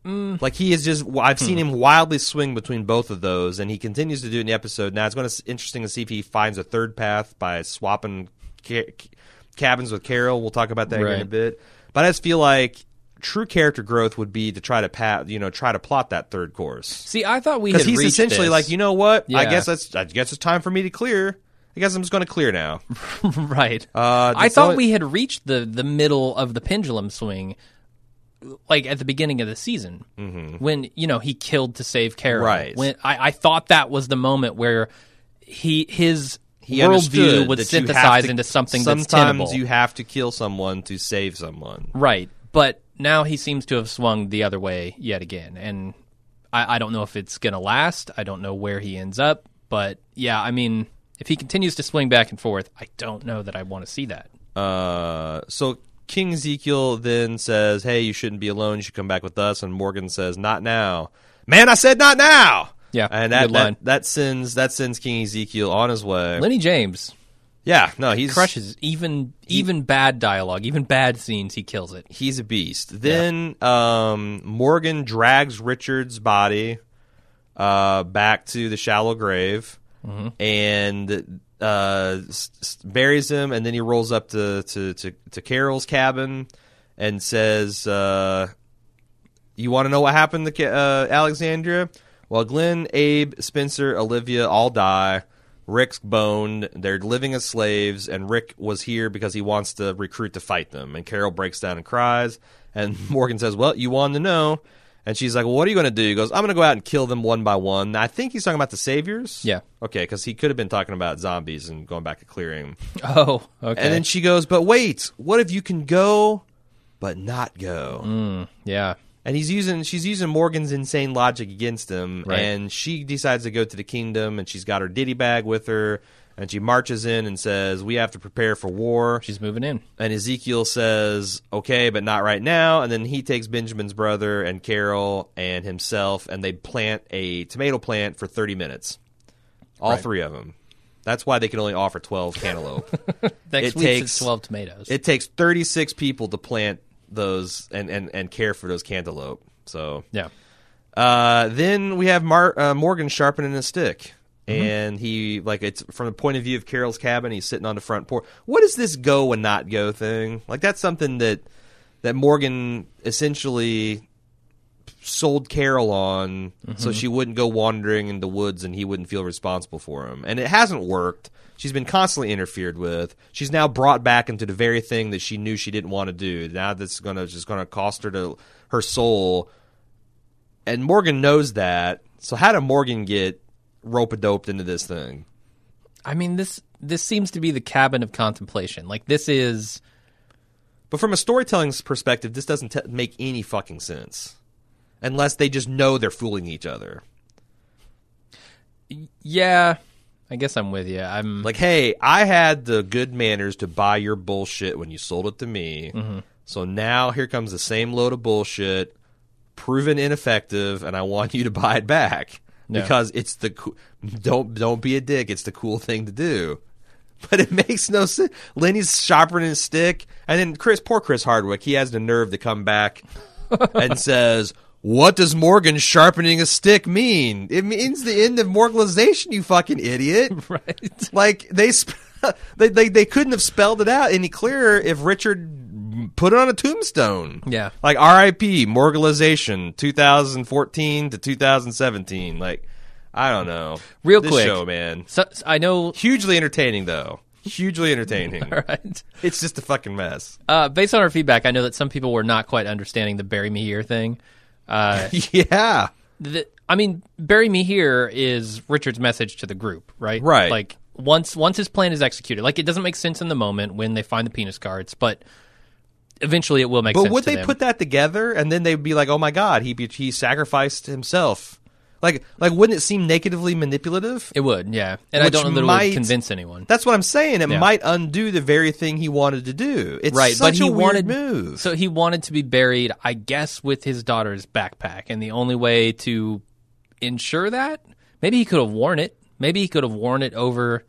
Mm. Like he is just I've seen hmm. him wildly swing between both of those and he continues to do it in the episode. Now it's going to interesting to see if he finds a third path by swapping ca- cabins with Carol. We'll talk about that here in a bit. But I just feel like true character growth would be to try to pat, you know, try to plot that third course. See, I thought we Because he's essentially this. like, you know what? I guess that's I guess it's time for me to clear. I guess I'm just going to clear now. right. Uh, I thought we had reached the the middle of the pendulum swing, like at the beginning of the season when you know he killed to save Carol. Mm-hmm. Right. When I, I thought that was the moment where he his He worldview would that you have synthesize to- into something Sometimes that's tenable. you have to kill someone to save someone. Right. But now he seems to have swung the other way yet again. And I, I don't know if it's going to last. I don't know where he ends up. But yeah, I mean, if he continues to swing back and forth, I don't know that I want to see that. Uh, so King Ezekiel then says, "Hey, you shouldn't be alone. You should come back with us." And Morgan says, "Not now, man. I said not now." Yeah, and that good line. that, that sends that sends King Ezekiel on his way. Lennie James yeah, no, he's crushes even even bad dialogue, even bad scenes. He kills it. He's a beast. Then um, Morgan drags Richard's body uh, back to the shallow grave and uh, buries him. And then he rolls up to, to, to, to Carol's cabin and says, uh, You want to know what happened to uh, Alexandria? Well, Glenn, Abe, Spencer, Olivia all die. Rick's boned. They're living as slaves, and Rick was here because he wants to recruit to fight them. And Carol breaks down and cries. And Morgan says, Well, you wanted to know. And she's like, Well, what are you going to do? He goes, I'm going to go out and kill them one by one. Now, I think he's talking about the saviors. Yeah. Okay, because he could have been talking about zombies and going back to clearing. Oh, okay. And then she goes, But wait, what if you can go, but not go? Mm, yeah, And he's using she's using Morgan's insane logic against him, Right. and she decides to go to the kingdom, and she's got her ditty bag with her, and she marches in and says, "We have to prepare for war." she's moving in. And Ezekiel says, "Okay, but not right now." And then he takes Benjamin's brother and Carol and himself, and they plant a tomato plant for thirty minutes. All Right. three of them. That's why they can only offer 12 cantaloupe. Next It week takes- twelve tomatoes. it takes 36 people to plant those and, and, and care for those cantaloupe. So yeah. uh, then we have Mar- uh, Morgan sharpening a stick. And he like it's from the point of view of Carol's cabin. He's sitting on the front porch. What is this go and not go thing? Like that's something that that Morgan essentially sold Carol on, so mm-hmm. she wouldn't go wandering in the woods and he wouldn't feel responsible for him. And it hasn't worked. She's been constantly interfered with. She's now brought back into the very thing that she knew she didn't want to do. Now that's going to just going to cost her to her soul. And Morgan knows that. So how did Morgan get rope a doped into this thing? I mean this this seems to be the cabin of contemplation. Like this is But from a storytelling perspective, this doesn't t- make any fucking sense. Unless they just know they're fooling each other. yeah. I guess I'm with you. I'm Like, hey, I had the good manners to buy your bullshit when you sold it to me. Mm-hmm. So now here comes the same load of bullshit, proven ineffective, and I want you to buy it back Yeah. because it's the coo- don't don't be a dick. It's the cool thing to do. But it makes no sense. Lennie's sharpening his stick, and then Chris, poor Chris Hardwick, he has the nerve to come back and says, "What does Morgan sharpening a stick mean? It means the end of morgalization, you fucking idiot." right. like they, sp- they they they couldn't have spelled it out any clearer if Richard put it on a tombstone. Yeah. like R.I.P. Morgalization, 2014 to 2017. Like, I don't know. Real This quick. show, man. So, I know Hugely entertaining, though. Hugely entertaining. right. It's just a fucking mess. Uh, based on our feedback, I know that some people were not quite understanding the bury me here thing. Uh, yeah. the, I mean, bury me here is Richard's message to the group, right? Right. Like once once his plan is executed, like it doesn't make sense in the moment when they find the penis cards, but eventually it will make But sense. would to they them. put that together and then they'd be like, "Oh my God, he he sacrificed himself"? Like, like wouldn't it seem negatively manipulative? It would, yeah. And I Which don't know that it might- would convince anyone. That's what I'm saying. It Yeah. might undo the very thing he wanted to do. It's right, such but he a weird wanted move. So he wanted to be buried, I guess, with his daughter's backpack, and the only way to ensure that, maybe he could have worn it. Maybe he could have worn it over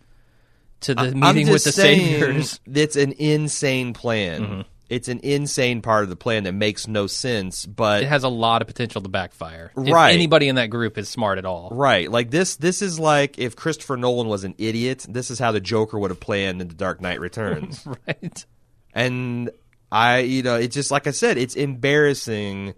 to the I'm meeting with just the saying saviors. It's an insane plan. Mm-hmm. It's an insane part of the plan that makes no sense. But It has a lot of potential to backfire. If Right. anybody in that group is smart at all. Right. Like this this is like if Christopher Nolan was an idiot, this is how the Joker would have planned in The Dark Knight Returns. Right. and I you know, it's just like I said, it's embarrassing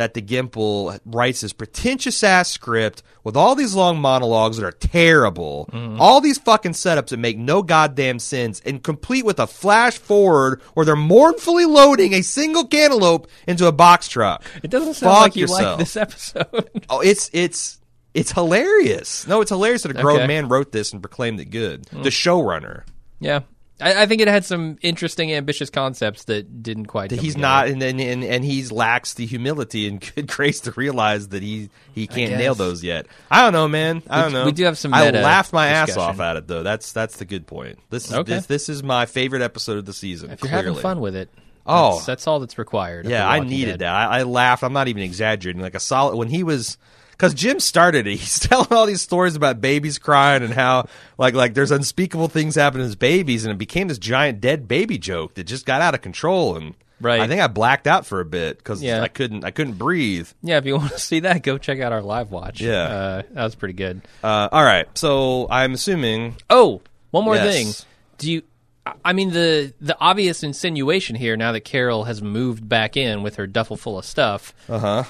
that the Gimple writes this pretentious ass script with all these long monologues that are terrible, mm-hmm. all these fucking setups that make no goddamn sense, and complete with a flash forward where they're mournfully loading a single cantaloupe into a box truck. It doesn't sound Fuck like you yourself. like this episode. Oh, it's it's it's hilarious. No, it's hilarious that a grown Okay. man wrote this and proclaimed it good. The mm. showrunner. yeah. I, I think it had some interesting, ambitious concepts that didn't quite. come He's together. not, and and and, and he's lacks the humility and good grace to realize that he he can't nail those yet. I don't know, man. I don't We- know. we do have some I laughed my ass off at it though. That's that's the good point. This is Okay. this, this is my favorite episode of the season. If you're clearly. having fun with it, Oh. that's, that's all that's required. Yeah, I needed Dead. that. I, I laughed. I'm not even exaggerating. Like a solid when he was because Jim started it. He's telling all these stories about babies crying and how like like there's unspeakable things happening to babies, and it became this giant dead baby joke that just got out of control. And Right. I think I blacked out for a bit because Yeah. I couldn't I couldn't breathe. Yeah, if you want to see that, go check out our live watch. Yeah. uh, that was pretty good. Uh, all right, so I'm assuming Oh, one more Yes. thing. Do you? I- I mean the the obvious insinuation here now that Carol has moved back in with her duffel full of stuff uh huh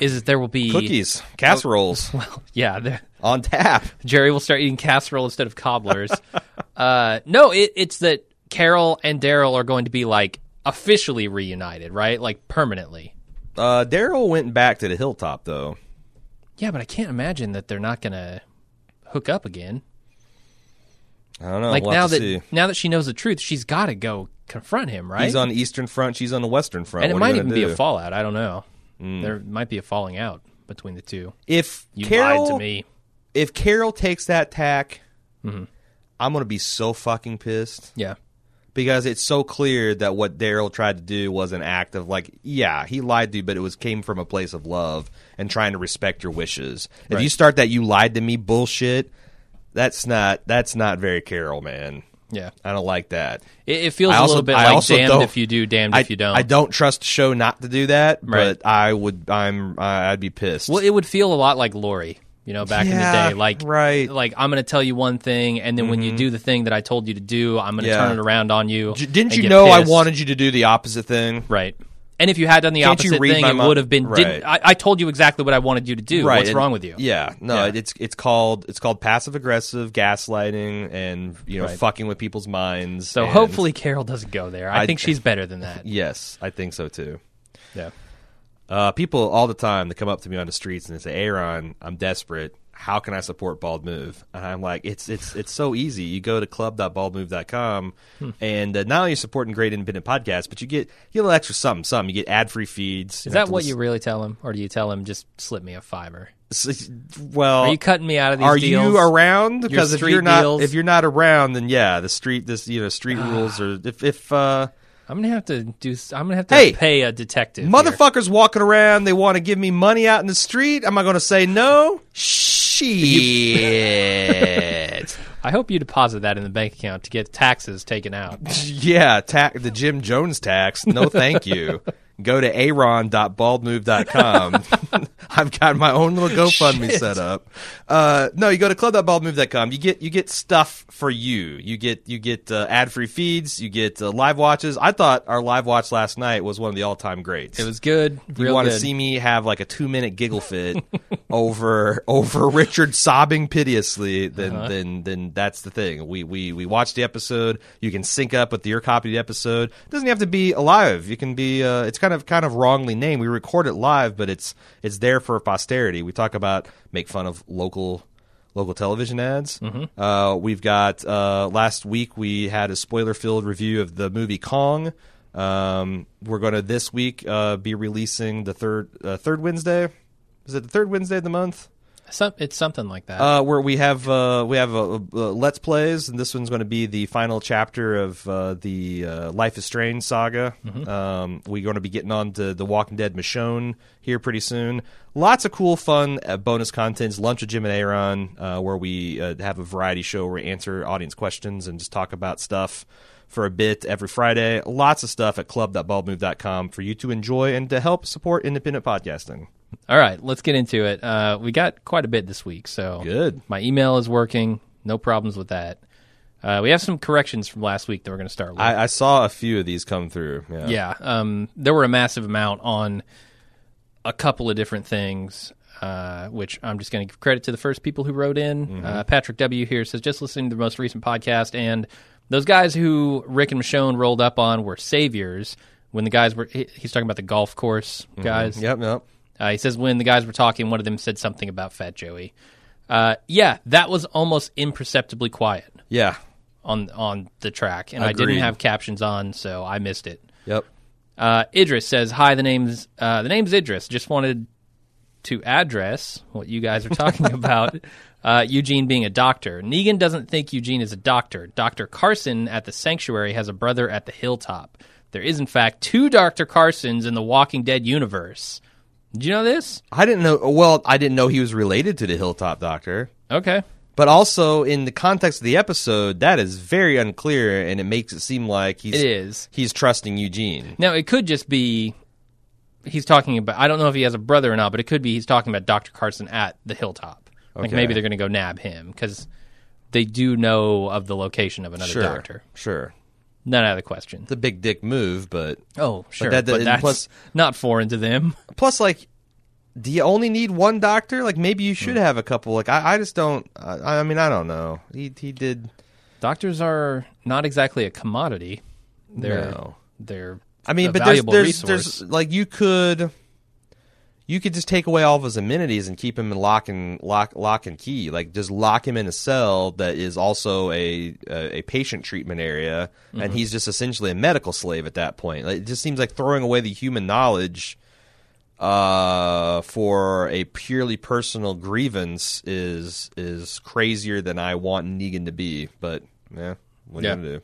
is that there will be cookies casseroles Well, Yeah, on tap. Jerry will start eating casserole instead of cobblers. uh, no, it, it's that Carol and Daryl are going to be like officially reunited, right? Like permanently. Uh, Daryl went back to the hilltop though. Yeah, but I can't imagine that they're not going to hook up again. I don't know. Like we'll now that see. now that she knows the truth, she's got to go confront him, right? he's on the eastern front, she's on the western front. and it What might even be do? Hmm. a fallout. I don't know. There might be a falling out between the two. If You Carol, lied to me. if Carol takes that tack, Mm-hmm. I'm gonna be so fucking pissed Yeah. because it's so clear that what Daryl tried to do was an act of like, yeah, he lied to you, but it was came from a place of love and trying to respect your wishes. If you start that you lied to me bullshit, That's not that's not very Carol, man. Yeah, I don't like that. it, it feels I a also- little bit I like damned if you do, damned I, if you don't. I don't trust the show not to do that, Right. but I would. I'm. I'd be pissed. Well, it would feel a lot like Lori, you know, back in the day. Like, right. like I'm going to tell you one thing, and then when you mm-hmm. do the thing that I told you to do, I'm going to Yeah. turn it around on you. J- Didn't you know I wanted you to do the opposite thing? Right. And if you had done the Can't opposite thing, it would have been. Right. I, I told you exactly what I wanted you to do. Right. What's and- wrong with you? Yeah. No. Yeah. It's it's called it's called passive aggressive gaslighting and you know Right. fucking with people's minds. So hopefully Carol doesn't go there. I, I- think she's better than that. yes, I think so too. Yeah. Uh, people all the time they come up to me on the streets and they say, "Aaron, I'm desperate. How can I support Bald Move?" And I'm like, "It's it's it's so easy. You go to club.baldmove.com, Hmm. and uh, not only are you supporting great independent podcasts, but you get you get a little extra something. Something you get ad free feeds. Is that what you really tell him, or do you tell him just slip me a fiver? Well, Are you cutting me out of these are deals? you around? Because if you're not, deals? if you're not around, then yeah, the street, this you know, street rules are. If if uh, I'm gonna have to do. I'm gonna have to Hey, pay a detective. here. motherfuckers walking around, they want to give me money out in the street. Am I going to say no? Shit. I hope you deposit that in the bank account to get taxes taken out. yeah, ta- the Jim Jones tax. No, thank you. Go to aaron.baldmove.com. I've got my own little GoFundMe set up. Uh, no, you go to club.baldmove.com. You get you get stuff for you. You get you get uh, ad free feeds. You get uh, live watches. I thought our live watch last night was one of the all time greats. It was good. You want to see me have like a two minute giggle fit over over Richard sobbing piteously, then Uh-huh. then then that's the thing. We we we watch the episode. You can sync up with your copy of the episode. It doesn't have to be live. You can be. Uh, it's kind of kind of wrongly named. We record it live, but it's it's there for posterity. We talk about make fun of local local television ads. Mm-hmm. Uh, we've got uh, last week we had a spoiler filled review of the movie Kong. Um, we're going to this week uh, be releasing the third uh, third Wednesday. Is it the third Wednesday of the month? Some, it's something like that. Uh, where we have uh, we have uh, uh, let's plays, and this one's going to be the final chapter of uh, the uh, Life is Strange saga. Um, we're going to be getting on to the Walking Dead Michonne here pretty soon. Lots of cool, fun uh, bonus contents. Lunch with Jim and Aaron, uh, where we uh, have a variety show where we answer audience questions and just talk about stuff for a bit every Friday. Lots of stuff at club.baldmove.com for you to enjoy and to help support independent podcasting. All right, let's get into it. Uh, we got quite a bit this week, so Good. My email is working. No problems with that. Uh, we have some corrections from last week that we're going to start with. I, I saw a few of these come through. Yeah. yeah, um, there were a massive amount on a couple of different things. Uh, which I'm just going to give credit to the first people who wrote in. Uh, Patrick W. here says, just listening to the most recent podcast, and those guys who Rick and Michonne rolled up on were saviors. When the guys were, he- he's talking about the golf course guys. Yep. Yep. Uh, he says when the guys were talking, one of them said something about Fat Joey. Uh, yeah, that was almost imperceptibly quiet Yeah. on on the track, and I didn't have captions on, so I missed it. Yep. Uh, Idris says, "Hi, the name's uh, the name's Idris. Just wanted to address what you guys are talking about. Uh, Eugene being a doctor. Negan doesn't think Eugene is a doctor. Doctor Carson at the sanctuary has a brother at the hilltop. There is, in fact, two Doctor Carsons in the Walking Dead universe. Did you know this? I didn't know. Well, I didn't know he was related to the Hilltop Doctor. Okay. But also in the context of the episode, that is very unclear, and it makes it seem like he's It is. he's trusting Eugene. Now it could just be he's talking about. I don't know if he has a brother or not, but it could be he's talking about Doctor Carson at the hilltop. Like Okay. maybe they're going to go nab him because they do know of the location of another Sure, doctor. sure. None out of the question. It's a big dick move, but Oh, sure, that- but, that's plus- not foreign to them. plus, like, do you only need one doctor? Like, maybe you Hmm. should have a couple. Like, I, I just don't. I, I mean, I don't know. He he did. Doctors are not exactly a commodity. They're No. they're. I mean, but there's there's, there's like you could. You could just take away all of his amenities and keep him in lock and lock lock and key. Like just lock him in a cell that is also a a, a patient treatment area, Mm-hmm. and he's just essentially a medical slave at that point. Like, it just seems like throwing away the human knowledge uh, for a purely personal grievance is is crazier than I want Negan to be. But yeah, what are you gonna do?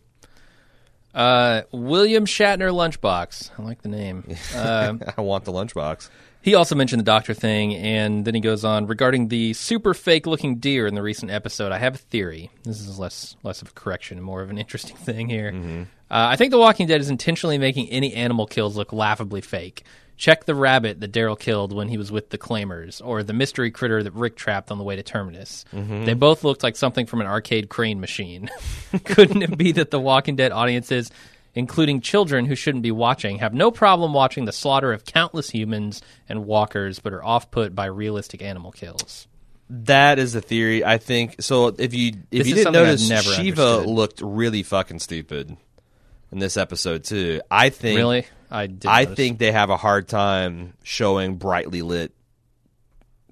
Uh, William Shatner lunchbox. I like the name. Uh, I want the lunchbox. He also mentioned the doctor thing, and then he goes on regarding the super fake looking deer in the recent episode. I have a theory. This is less less of a correction more of an interesting thing here. Uh, I think The Walking Dead is intentionally making any animal kills look laughably fake. Check the rabbit that Daryl killed when he was with the Claimers, or the mystery critter that Rick trapped on the way to Terminus. They both looked like something from an arcade crane machine. Couldn't it be that The Walking Dead audiences including children who shouldn't be watching, have no problem watching the slaughter of countless humans and walkers, but are off put by realistic animal kills. That is the theory. I think so. If you if This you didn't notice, never Shiva understood. looked really fucking stupid in this episode too. I think Really? I did. I notice. think they have a hard time showing brightly lit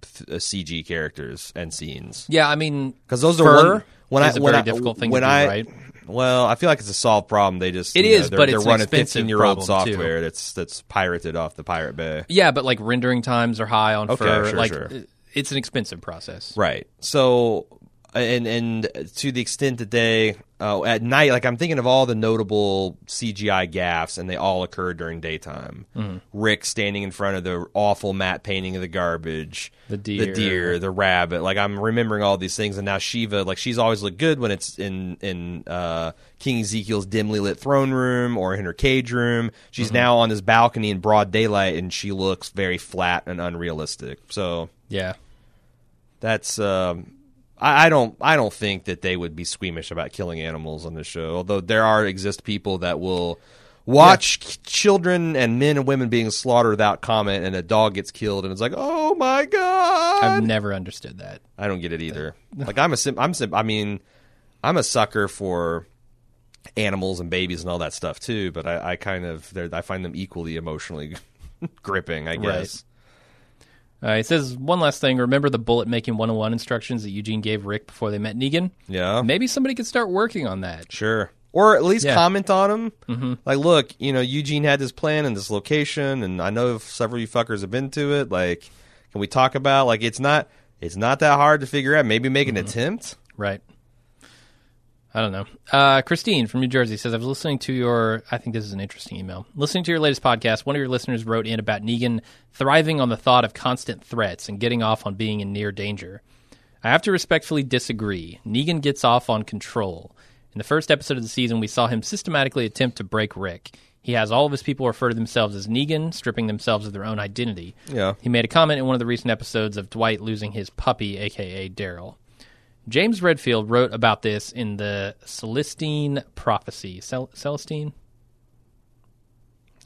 th- uh, CG characters and scenes Yeah, I mean, because those are one, when I when very I, difficult thing when to do, I, right? Well, I feel like it's a solved problem. They just it is, know, they're, but they're it's running fifteen year old problem, too. software that's that's pirated off the Pirate Bay. Yeah, but like rendering times are high on Okay, fur. sure, like sure. it's an expensive process. Right. So, and and to the extent that they uh, at night, like I'm thinking of all the notable CGI gaffes, and they all occurred during daytime. Mm-hmm. Rick standing in front of the awful matte painting of the garbage, The the deer. deer, the rabbit. Like I'm remembering all these things, and now Shiva, like she's always looked good when it's in in uh, King Ezekiel's dimly lit throne room or in her cage room. She's Mm-hmm. now on this balcony in broad daylight, and she looks very flat and unrealistic. So Yeah. that's um, I, I don't I don't think that they would be squeamish about killing animals on the show. Although there are exist people that will watch ch- children and men and women being slaughtered without comment, and a dog gets killed, and it's like, oh my god! I've never understood that. I don't get it either. like I'm a sim- I'm sim- I mean, I'm a sucker for animals and babies and all that stuff too. But I, I kind of they're- I find them equally emotionally gripping. I guess. Uh, it says one last thing. Remember the bullet making 101 instructions that Eugene gave Rick before they met Negan? Yeah. Maybe somebody could start working on that. Sure. Or at least Yeah. comment on them. Mm-hmm. Like, look, you know, Eugene had this plan in this location, and I know several of you fuckers have been to it. Like, can we talk about like it's not it's not that hard to figure out. Maybe make an attempt. Right. I don't know. Uh, Christine from New Jersey says, I was listening to your, I think this is an interesting email. Listening to your latest podcast, one of your listeners wrote in about Negan thriving on the thought of constant threats and getting off on being in near danger. I have to respectfully disagree. Negan gets off on control. In the first episode of the season, we saw him systematically attempt to break Rick. He has all of his people refer to themselves as Negan, stripping themselves of their own identity. Yeah. He made a comment in one of the recent episodes of Dwight losing his puppy, aka Daryl. James Redfield wrote about this in the Celestine Prophecy. Cel- Celestine?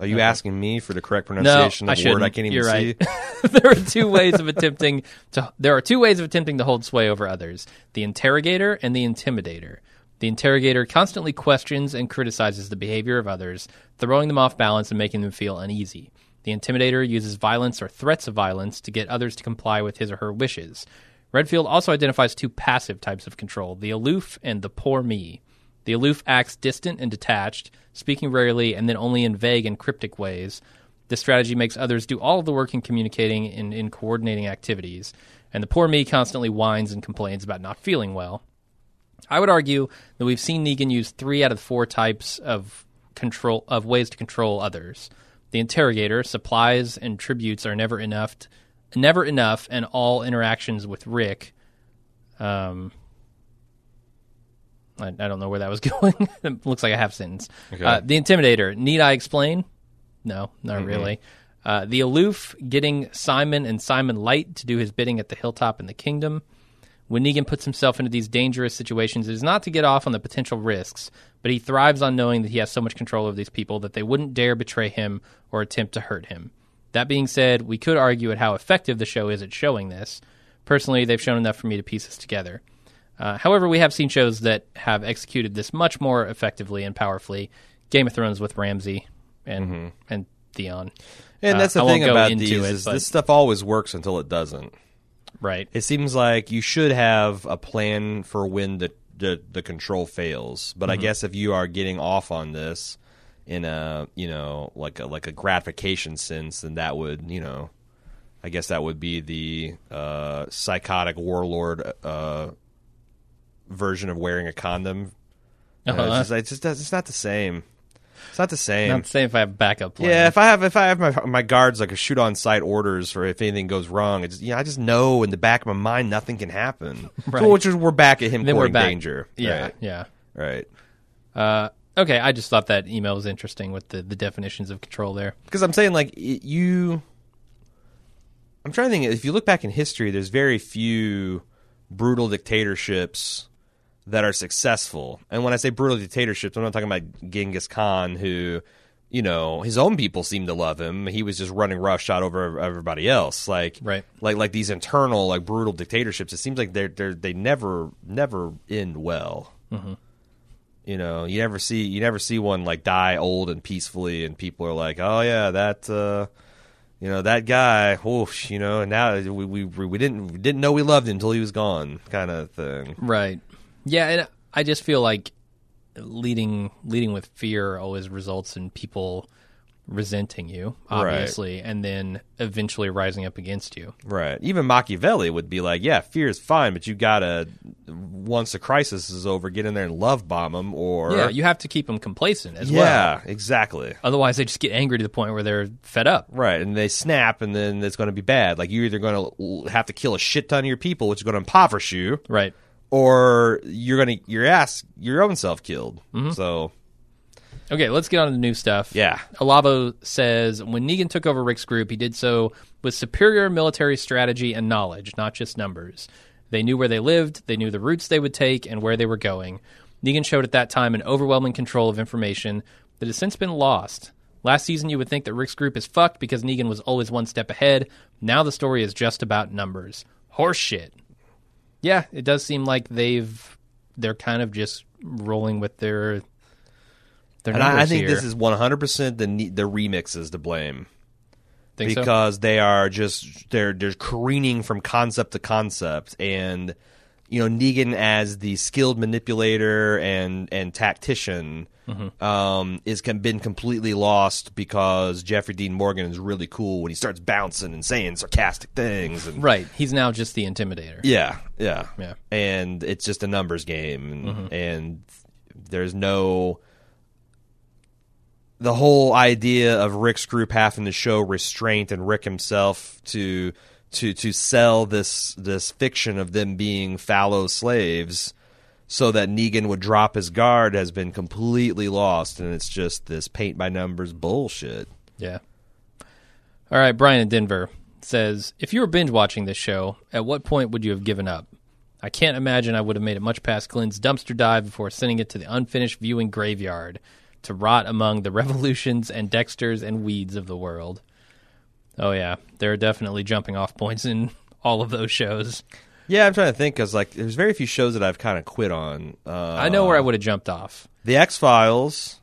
Are you asking me for the correct pronunciation I of a shouldn't. word I can't even You're see? right. there are two ways of attempting to. There are two ways of attempting to hold sway over others: the interrogator and the intimidator. The interrogator constantly questions and criticizes the behavior of others, throwing them off balance and making them feel uneasy. The intimidator uses violence or threats of violence to get others to comply with his or her wishes. Redfield also identifies two passive types of control the aloof and the poor me. The aloof acts distant and detached, speaking rarely and then only in vague and cryptic ways. This strategy makes others do all of the work in communicating and in coordinating activities, and the poor me constantly whines and complains about not feeling well. I would argue that we've seen Negan use three out of the four types of control of ways to control others. The interrogator, supplies and tributes are never enough, never enough, and all interactions with Rick. Um, I, I don't know where that was going. it looks like a half sentence. Uh, the intimidator. Need I explain? No, not really. Uh, the aloof, getting Simon and Simon Light to do his bidding at the hilltop in the kingdom. When Negan puts himself into these dangerous situations, it is not to get off on the potential risks, but he thrives on knowing that he has so much control over these people that they wouldn't dare betray him or attempt to hurt him. That being said, we could argue at how effective the show is at showing this. Personally, they've shown enough for me to piece this together. Uh, however, we have seen shows that have executed this much more effectively and powerfully. Game of Thrones with Ramsay and and Theon. And Uh, that's the I thing about these it, is but- this stuff always works until it doesn't. Right. It seems like you should have a plan for when the the, the control fails. But I Mm-hmm. guess if you are getting off on this in a you know like a like a gratification sense, then that would you know, I guess that would be the uh, psychotic warlord uh, version of wearing a condom. Uh, Uh-huh. it's, just, it's just it's not the same. It's not the same. Not saying if I have backup plan. Yeah, if I have if I have my my guards like a shoot on sight orders for if anything goes wrong, it's yeah, I just know in the back of my mind nothing can happen. Right. So which is we're back at him then courting danger. Yeah, Right. yeah. Right. Uh, okay, I just thought that email was interesting with the, the definitions of control there. Because I'm saying like it, you I'm trying to think if you look back in history, there's very few brutal dictatorships that are successful. And when I say brutal dictatorships, I'm not talking about Genghis Khan who you know, his own people seemed to love him. He was just running roughshod over everybody else. Like, Right. like, like these internal, like brutal dictatorships. It seems like they're, they're they never, never end well. Mm-hmm. You know, you never see, you never see one like die old and peacefully, and people are like, oh yeah, that, uh, you know, that guy. Whoosh, you know, and now we we we didn't didn't know we loved him until he was gone, kind of thing. Right. Yeah, and I just feel like leading leading with fear always results in people resenting you, obviously, and then eventually rising up against you. Right. Even Machiavelli would be like, yeah, fear is fine, but you gotta once the crisis is over, get in there and love bomb them, or Yeah, you have to keep them complacent as well. yeah, exactly. Otherwise, they just get angry to the point where they're fed up. Right, and they snap, and then it's going to be bad. Like you're either going to have to kill a shit ton of your people, which is going to impoverish you, Right. or you're going to your ass your own self killed. Mm-hmm. So Okay, let's get on to the new stuff. Yeah. Alavo says when Negan took over Rick's group, he did so with superior military strategy and knowledge, not just numbers. They knew where they lived, they knew the routes they would take, and where they were going. Negan showed at that time an overwhelming control of information that has since been lost. Last season, you would think that Rick's group is fucked because Negan was always one step ahead. Now the story is just about numbers. Horseshit. Yeah, it does seem like they've they're kind of just rolling with their their and I, I think here. this is 100 percent the ne- the remixes to blame. Think so? because they are just they're they're careening from concept to concept and you know Negan as the skilled manipulator and and tactician Mm-hmm. um is com- been completely lost because Jeffrey Dean Morgan is really cool when he starts bouncing and saying sarcastic things and Right. He's now just the intimidator. yeah yeah Yeah. and it's just a numbers game and, Mm-hmm. and there's no the whole idea of Rick's group having to show restraint and Rick himself to to to sell this this fiction of them being fallow slaves so that Negan would drop his guard has been completely lost and it's just this paint by numbers bullshit. Yeah. All right. Brian in Denver says If you were binge watching this show, at what point would you have given up? I can't imagine I would have made it much past Glenn's dumpster dive before sending it to the unfinished viewing graveyard to rot among the revolutions and Dexters and weeds of the world. Oh, yeah. There are definitely jumping off points in all of those shows. Yeah, I'm trying to think because like there's very few shows that I've kind of quit on. Uh, I know where I would have jumped off. the X Files.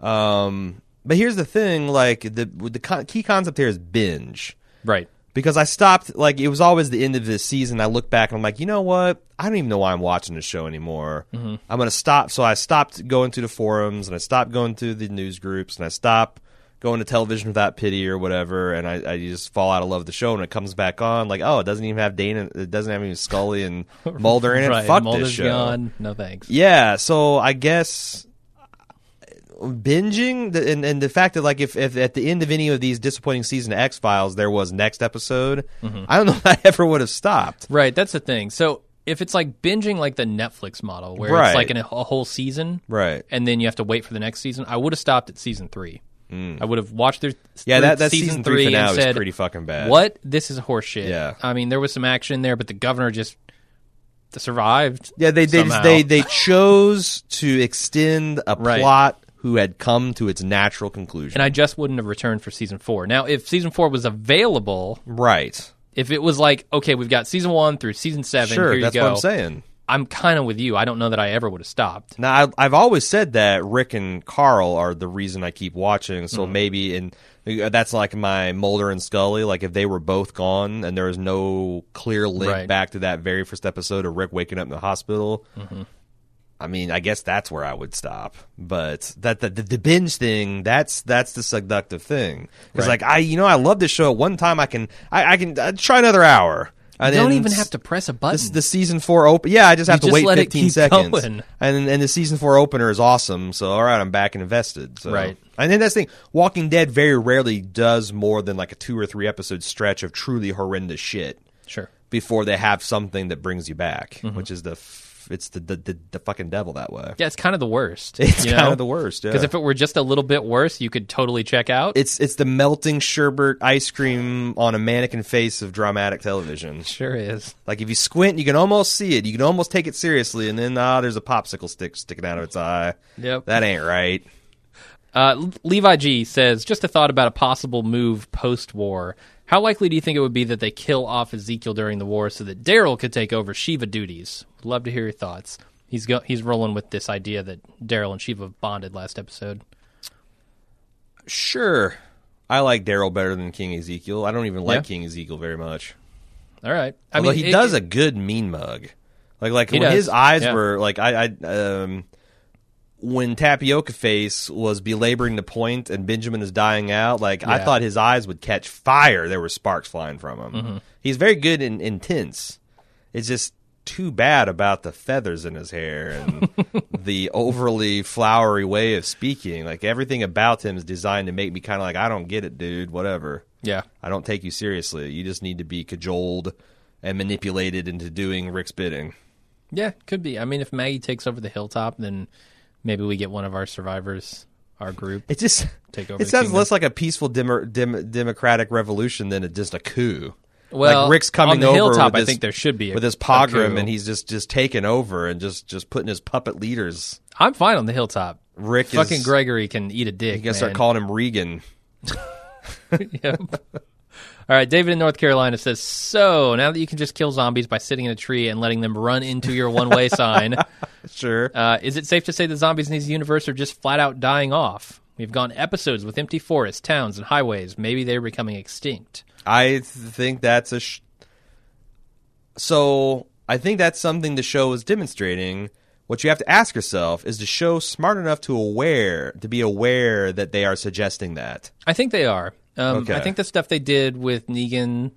Um, but here's the thing: like the the con- key concept here is binge. Right. Because I stopped, like it was always the end of the season. I look back and I'm like, you know what? I don't even know why I'm watching this show anymore. Mm-hmm. I'm gonna stop. So I stopped going to the forums and I stopped going to the news groups and I stopped going to television without pity or whatever. And I, I just fall out of love with the show. And it comes back on, like, oh, it doesn't even have Dana. It doesn't have even Scully and Mulder in it. right. Fuck Mulder's this show. gone. No thanks. Yeah, so I guess binging the, and, and the fact that like if, if at the end of any of these disappointing season X Files there was next episode, I don't know if I ever would have stopped. Right, that's the thing. So if it's like binging like the Netflix model, where Right. it's like in a, a whole season, Right. and then you have to wait for the next season, I would have stopped at season three. I would have watched their Mm. Yeah, that, that season, season three and finale said, was pretty fucking bad. "What? This is horseshit." Yeah. I mean, there was some action in there, but the governor just survived. Yeah, they they just, they they chose to extend a Right. plot who had come to its natural conclusion. and I just wouldn't have returned for season four. Now, if season four was available, right. if it was like, okay, we've got season one through season seven, Sure, here you that's what I'm saying. I'm kind of with you. I don't know that I ever would have stopped. Now I, I've always said that Rick and Carl are the reason I keep watching. So Mm-hmm. maybe in that's like my Mulder and Scully. Like if they were both gone and there was no clear link Right. back to that very first episode of Rick waking up in the hospital. Mm-hmm. I mean, I guess that's where I would stop. But that the, the, binge thing, that's that's the seductive thing. Because Right. like I, you know, I love this show. At one time, I can I, I can I'd try another hour. And you don't even have to press a button. This, the season four open. Yeah, I just have to just wait let it 15 keep seconds, going. and and the season four opener is awesome. So all right, I'm back and invested. So. Right. And then that's the thing. Walking Dead very rarely does more than like a two or three episode stretch of truly horrendous shit sure. before they have something that brings you back, Mm-hmm. which is the f- it's the the, the the fucking devil that way. Yeah, it's kind of the worst. It's you kind know? of the worst. Yeah. Because if it were just a little bit worse, you could totally check out. it's it's the melting sherbet ice cream on a mannequin face of dramatic television. sure is. Like if you squint, you can almost see it. You can almost take it seriously, and then ah, there's a popsicle stick sticking out of its eye. Yep. That ain't right. Uh, Levi G says, just a thought about a possible move post war. How likely do you think it would be that they kill off Ezekiel during the war so that Daryl could take over Shiva duties? Would love to hear your thoughts. He's go- he's rolling with this idea that Daryl and Shiva bonded last episode. Sure, I like Daryl better than King Ezekiel. I don't even like Yeah. King Ezekiel very much. All right. I Although mean, he it- does it- a good mean mug. Like like when does, his eyes yeah. were like I, I um when Tapioca Face was belaboring the point and Benjamin is dying out, like I thought his eyes would catch fire. There were sparks flying from him. Mm-hmm. He's very good and intense. It's just too bad about the feathers in his hair and the overly flowery way of speaking. Like everything about him is designed to make me kind of like I don't get it, dude. Whatever. Yeah. I don't take you seriously. You just need to be cajoled and manipulated into doing Rick's bidding. Yeah, could be. I mean, if Maggie takes over the hilltop, then maybe we get one of our survivors, our group. It just Take over It sounds kingdom. less like a peaceful demo, dem, democratic revolution than a, just a coup. Well, like Rick's coming on the over hilltop, with I think there should be a, with his pogrom, and he's just just taking over and just just putting his puppet leaders. I'm fine on the hilltop. Rick Fucking is, Gregory can eat a dick. You can start man. calling him Regan. Yep. All right, David in North Carolina says, "So now that you can just kill zombies by sitting in a tree and letting them run into your one-way sign, Sure. uh, is it safe to say the zombies in this universe are just flat out dying off? We've gone episodes with empty forests, towns, and highways. Maybe they're becoming extinct. I think that's a. Sh- so I think that's something the show is demonstrating. What you have to ask yourself is the show smart enough to aware to be aware that they are suggesting that. I think they are. Um, Okay. I think the stuff they did with Negan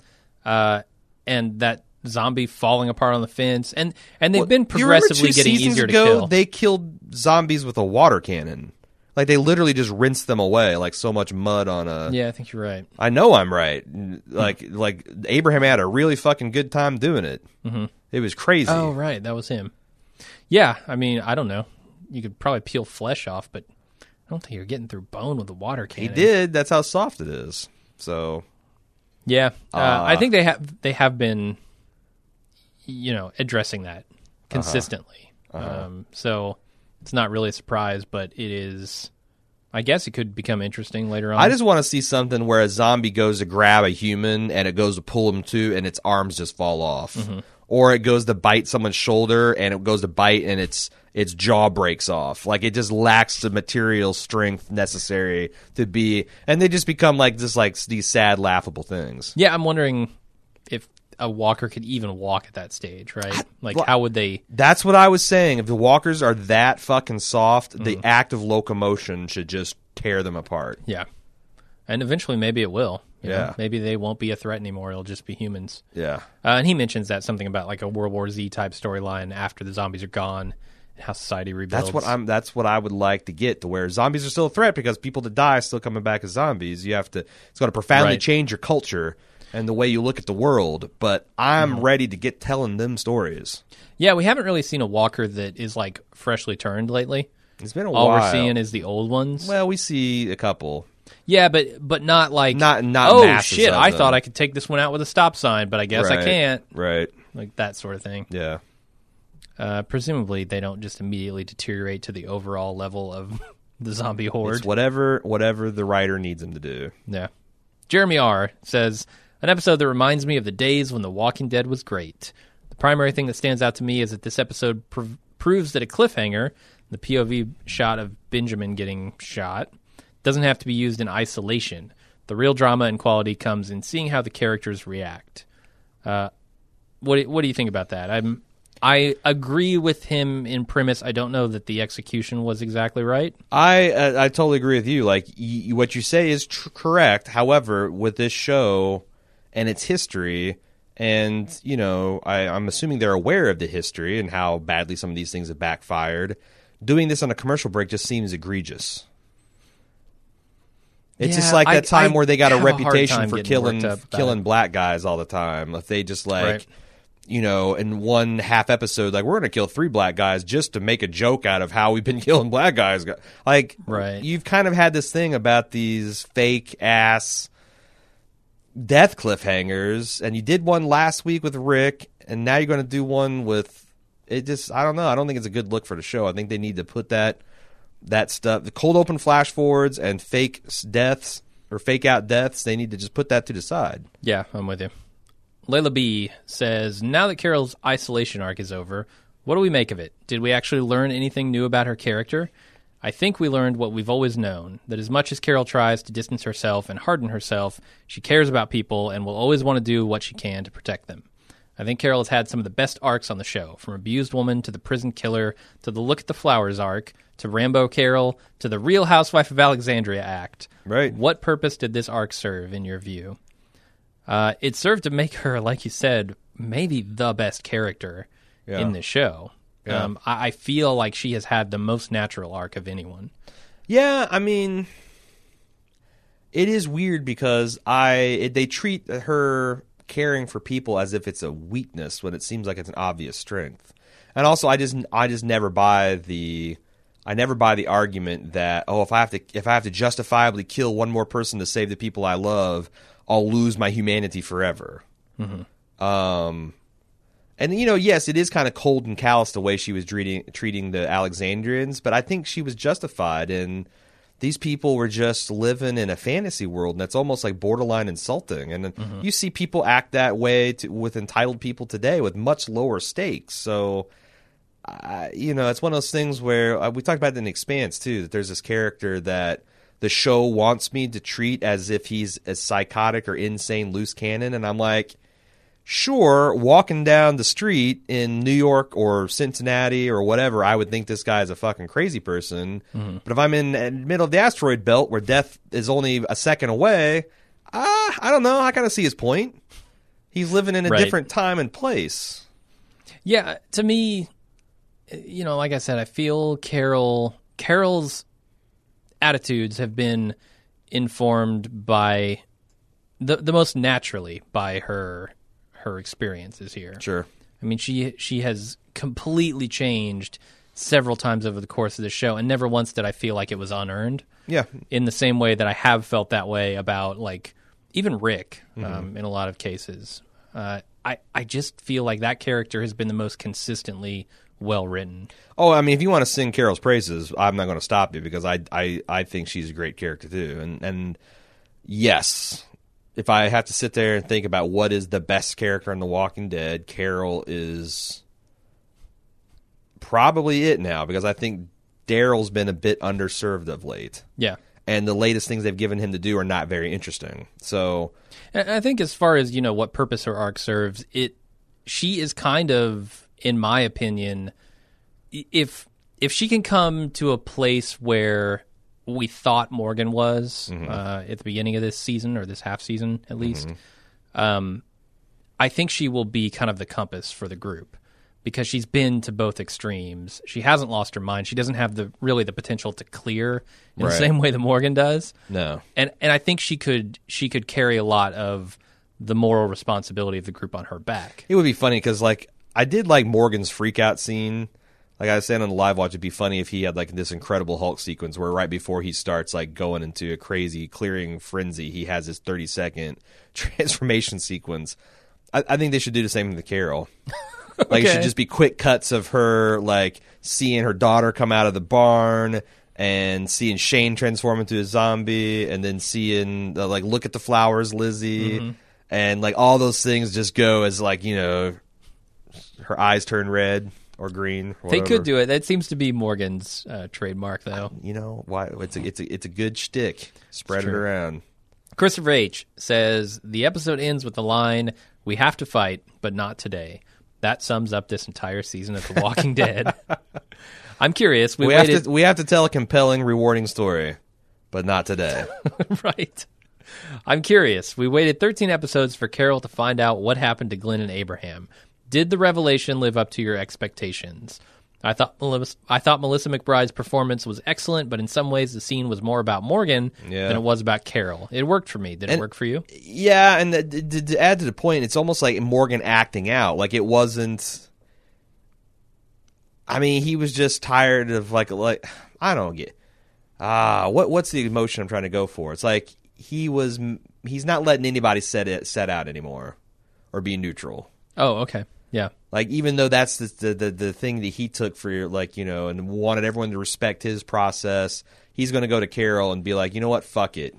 uh, and that zombie falling apart on the fence, and and they've been You progressively getting easier ago, to kill. They killed zombies with a water cannon. Like they literally just rinsed them away, like so much mud on a. yeah, I think you're right. I know I'm right. Like like Abraham had a really fucking good time doing it. Mm-hmm. It was crazy. Oh, right, that was him. Yeah, I mean, I don't know. You could probably peel flesh off, but I don't think you're getting through bone with a water cannon. he did. That's how soft it is. So Yeah, uh, Uh, I think they have they have been, you know, addressing that consistently. Um, so it's not really a surprise, but it is. I guess it could become interesting later on. I just want to see something where a zombie goes to grab a human and it goes to pull him too, and its arms just fall off, Mm-hmm. Or it goes to bite someone's shoulder and it goes to bite and its its jaw breaks off. Like it just lacks the material strength necessary to be, and they just become like just like these sad, laughable things. yeah, I'm wondering if a walker could even walk at that stage, right? Like, how would they? That's what I was saying. If the walkers are that fucking soft, Mm-hmm. the act of locomotion should just tear them apart. Yeah, and eventually maybe it will. You know? Yeah. maybe they won't be a threat anymore. It'll just be humans. Yeah. Uh, and he mentions that something about like a World War Z type storyline after the zombies are gone, and how society rebuilds. That's what I'm. That's what I would like to get to where zombies are still a threat because people that die are still coming back as zombies. You have to. It's going to profoundly Right. change your culture and the way you look at the world. But I'm Mm-hmm. ready to get telling them stories. Yeah, we haven't really seen a walker that is like freshly turned lately. It's been a All while. we're seeing is the old ones. well, we see a couple. Yeah, but but not like Not- not Oh shit! I them. thought I could take this one out with a stop sign, but I guess I can't. Right. Like that sort of thing. Yeah. Uh, presumably, they don't just immediately deteriorate to the overall level of the zombie horde. It's whatever whatever the writer needs them to do. Yeah. Jeremy R says an episode that reminds me of the days when The Walking Dead was great. The primary thing that stands out to me is that this episode prov- proves that a cliffhanger, the POV shot of Benjamin getting shot, doesn't have to be used in isolation. The real drama and quality comes in seeing how the characters react. Uh, what what do you think about that? I'm I agree with him in premise. I don't know that the execution was exactly right. I uh, I totally agree with you. Like y- what you say is tr- correct. However, with this show and its history, and you know, I, I'm assuming they're aware of the history and how badly some of these things have backfired. Doing this on a commercial break just seems egregious. It's just Yeah, like I- that time I where they got a have a reputation for killing worked up about killing it. black guys all the time. If they just like Right. you know, in one half episode, like we're gonna kill three black guys just to make a joke out of how we've been killing black guys. Like, Right. You've kind of had this thing about these fake ass death cliffhangers, and you did one last week with Rick, and now you're going to do one with it. Just I don't know. I don't think it's a good look for the show. I think they need to put that that stuff, the cold open flash forwards and fake deaths or fake out deaths. They need to just put that to the side. Yeah, I'm with you. Layla B says, now that Carol's isolation arc is over, what do we make of it? Did we actually learn anything new about her character? I think we learned what we've always known that as much as Carol tries to distance herself and harden herself, she cares about people and will always want to do what she can to protect them. I think Carol has had some of the best arcs on the show, from abused woman to the prison killer to the look at the flowers arc to Rambo Carol to the Real Housewife of Alexandria act. Right. What purpose did this arc serve in your view? Uh, it served to make her, like you said, maybe the best character Yeah. in the show. Yeah. Um, I, I feel like she has had the most natural arc of anyone. Yeah, I mean, it is weird because I it, they treat her caring for people as if it's a weakness when it seems like it's an obvious strength. And also, I just I just never buy the I never buy the argument that oh if I have to if I have to justifiably kill one more person to save the people I love, I'll lose my humanity forever. Um, and you know, yes, it is kind of cold and callous the way she was treating treating the Alexandrians, but I think she was justified. And these people were just living in a fantasy world, and that's almost like borderline insulting. And then you see people act that way to, with entitled people today with much lower stakes. So, I you know, it's one of those things where uh, we talked about it in Expanse too. That there's this character that the show wants me to treat as if he's a psychotic or insane loose cannon, and I'm like sure, walking down the street in New York or Cincinnati or whatever, I would think this guy is a fucking crazy person. But if I'm in the middle of the asteroid belt where death is only a second away, ah, I don't know. I kind of see his point. He's living in a Right. different time and place. Yeah, to me, you know, like I said, I feel Carol Carol's attitudes have been informed by the the most naturally by her her experiences here. Sure. I mean, she she has completely changed several times over the course of the show, and never once did I feel like it was unearned. Yeah. In the same way that I have felt that way about like even Rick um, in a lot of cases. Uh, I I just feel like that character has been the most consistently well written. Oh, I mean, if you want to sing Carol's praises, I'm not going to stop you because I, I, I think she's a great character too. And and yes, if I have to sit there and think about what is the best character in The Walking Dead, Carol is probably it now because I think Daryl's been a bit underserved of late, Yeah. and the latest things they've given him to do are not very interesting. So I think as far as you know what purpose her arc serves, it she is kind of, in my opinion, if if she can come to a place where we thought Morgan was uh, at the beginning of this season or this half season at least, um, I think she will be kind of the compass for the group because she's been to both extremes. She hasn't lost her mind. She doesn't have the really the potential to clear in the same way that Morgan does no, and and I think she could she could carry a lot of the moral responsibility of the group on her back. It would be funny because like I did like Morgan's freak out scene. Like I was saying on the live watch, it'd be funny if he had like this incredible Hulk sequence where right before he starts like going into a crazy clearing frenzy, he has his thirty second transformation sequence. I, I think they should do the same thing with Carol. Like it should just be quick cuts of her like seeing her daughter come out of the barn and seeing Shane transform into a zombie and then seeing uh, like look at the flowers Lizzie and like all those things just go as like you know her eyes turn red or green or They could do it. That seems to be Morgan's uh, trademark, though. you know why it's a it's a it's a good shtick spread it around Christopher H says the episode ends with the line, "We have to fight, but not today." That sums up this entire season of The Walking Dead. I'm curious. We, we have to we have to tell a compelling rewarding story but not today right? I'm curious. We waited 13 episodes for Carol to find out what happened to Glenn and Abraham. Did the revelation live up to your expectations? I thought Melissa, I thought Melissa McBride's performance was excellent, but in some ways the scene was more about Morgan Yeah. than it was about Carol. It worked for me. Did it work for you? Yeah, and th- th- to add to the point, it's almost like Morgan acting out. Like it wasn't. I mean, he was just tired of like like I don't get. Ah, what what's the emotion I'm trying to go for? It's like he was. He's not letting anybody set it set out anymore, or be neutral. Oh, okay. Yeah. Like even though that's the the the, the thing that he took for like you know and wanted everyone to respect his process, he's going to go to Carol and be like, you know what, fuck it,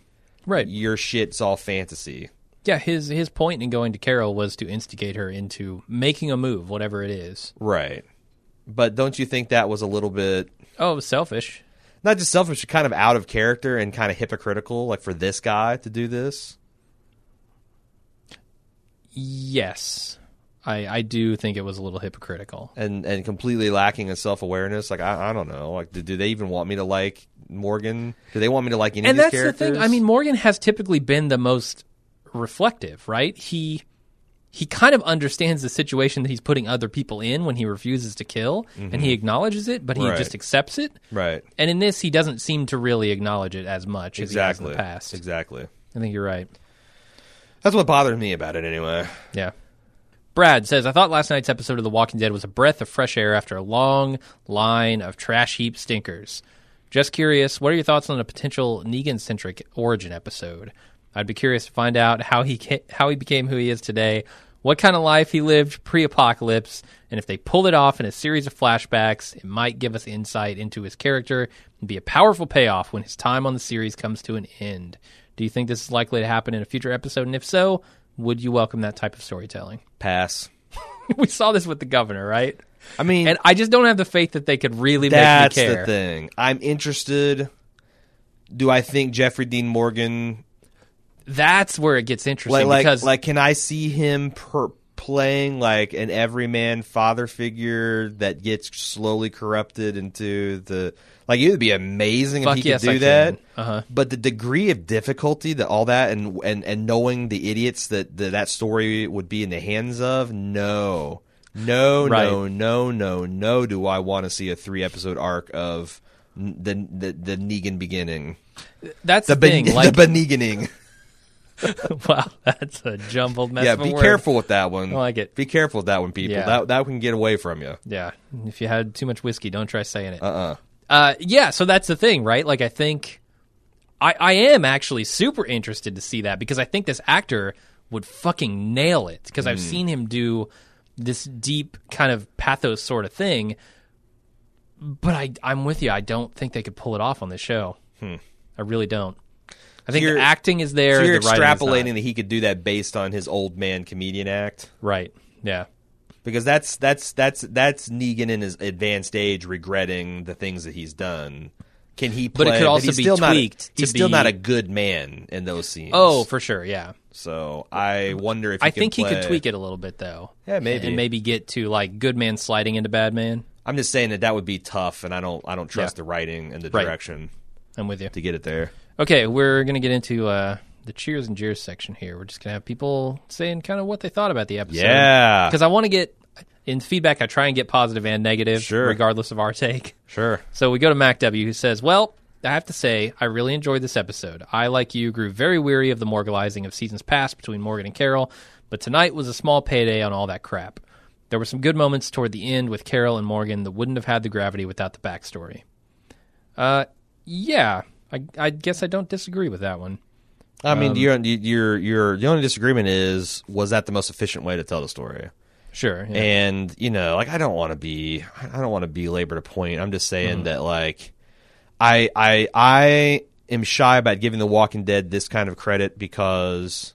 Right. your shit's all fantasy. Yeah, his his point in going to Carol was to instigate her into making a move, whatever it is. Right. But don't you think that was a little bit Oh, it was selfish. not just selfish, but kind of out of character and kind of hypocritical, like for this guy to do this? Yes. I, I do think it was a little hypocritical. And and completely lacking in self awareness. Like I, I don't know. Like do, do they even want me to like Morgan? Do they want me to like any and of these that's characters? the thing. I mean, Morgan has typically been the most reflective, right? He he kind of understands the situation that he's putting other people in when he refuses to kill, and he acknowledges it, but he Mm-hmm. Right. just accepts it. right. And in this, he doesn't seem to really acknowledge it as much as he has in Exactly. the past. Exactly. I think you're right. That's what bothered me about it anyway. Yeah. Brad says, I thought last night's episode of The Walking Dead was a breath of fresh air after a long line of trash heap stinkers. Just curious, what are your thoughts on a potential Negan centric origin episode? I'd be curious to find out how he how he became who he is today, what kind of life he lived pre apocalypse, and if they pull it off in a series of flashbacks, it might give us insight into his character and be a powerful payoff when his time on the series comes to an end. Do you think this is likely to happen in a future episode? And if so, would you welcome that type of storytelling? Pass. we saw this with the governor, right? I mean, And I just don't have the faith that they could really that's make me the care. thing. I'm interested. Do I think Jeffrey Dean Morgan That's where it gets interesting like like, because like can I see him per, playing like an everyman father figure that gets slowly corrupted into the like it would be amazing Fuck if he yes, could do I that. Uh-huh. But the degree of difficulty that all that and and and knowing the idiots that that, that story would be in the hands of, no. No, Right. no, no, no, no. Do I want to see a three episode arc of the the the Negan beginning, that's the the thing. ben- like, the Beneganing? wow, that's a jumbled mess. Yeah, be word. careful with that one. I like it. Be careful with that one, people. Yeah. That that can get away from you. Yeah, if you had too much whiskey, don't try saying it. Uh uh Uh, yeah, so that's the thing, right? Like, I think I, I am actually super interested to see that because I think this actor would fucking nail it because Hmm. I've seen him do this deep kind of pathos sort of thing. But I, I'm with you. I don't think they could pull it off on this show. Hmm. I really don't. I think the acting is there. So you're the extrapolating that he could do that based on his old man comedian act, right? Yeah. because that's that's that's that's Negan in his advanced age regretting the things that he's done. Can he? Play, But it could also be still not a- tweaked he's to still be- not a good man in those scenes. Oh, for sure. Yeah. so I wonder if he. I think he could tweak it a little bit though. Yeah, maybe. and maybe get to like good man sliding into bad man. I'm just saying that that would be tough, and I don't I don't trust Yeah. the writing and the Right. direction I'm with you. to get it there. Okay, we're gonna get into uh, the cheers and jeers section here. We're just gonna have people saying kind of what they thought about the episode. Yeah, because I want to get in feedback. I try and get positive and negative, Sure. regardless of our take. sure. So we go to Mac W, who says, "Well, I have to say, I really enjoyed this episode. I, like you, grew very weary of the morgalizing of seasons past between Morgan and Carol, but tonight was a small payday on all that crap. There were some good moments toward the end with Carol and Morgan that wouldn't have had the gravity without the backstory. Uh, yeah, I, I guess I don't disagree with that one. I mean, Um, you're, you're, you're, the only disagreement is was that the most efficient way to tell the story? Sure. yeah. And you know, like I don't want to be, I don't want to belabor the point. I'm just saying Mm-hmm. that like, I, I, I am shy about giving The Walking Dead this kind of credit because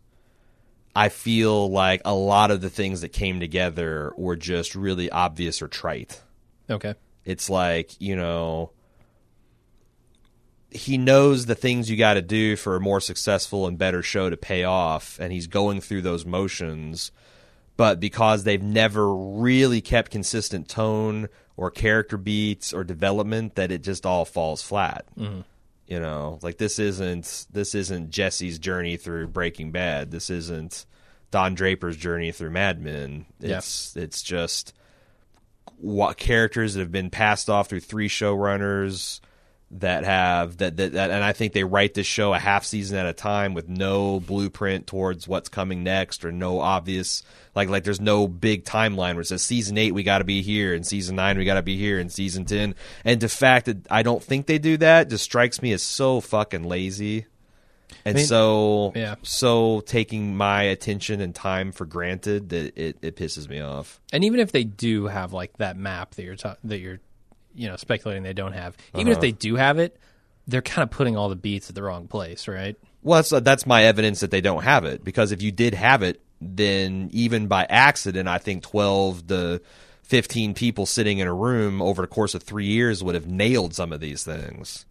I feel like a lot of the things that came together were just really obvious or trite. okay. It's like, you know, he knows the things you got to do for a more successful and better show to pay off, and he's going through those motions. But because they've never really kept consistent tone or character beats or development, that it just all falls flat. Mm-hmm. You know, like this isn't this isn't Jesse's journey through Breaking Bad. This isn't Don Draper's journey through Mad Men. It's it's just what characters that have been passed off through three showrunners that have that, that that and I think they write this show a half season at a time with no blueprint towards what's coming next or no obvious like like there's no big timeline where it says season eight we got to be here and season nine we got to be here and season ten and the fact that I don't think they do that just strikes me as so fucking lazy and I mean, so yeah. so taking my attention and time for granted that it, it pisses me off. And even if they do have like that map that you're ta- that you're you know speculating they don't have, even Uh-huh. if they do have it, they're kind of putting all the beats at the wrong place, right? Well, that's, that's my evidence that they don't have it. Because if you did have it, then even by accident, I think 12 to 15 people sitting in a room over the course of three years would have nailed some of these things.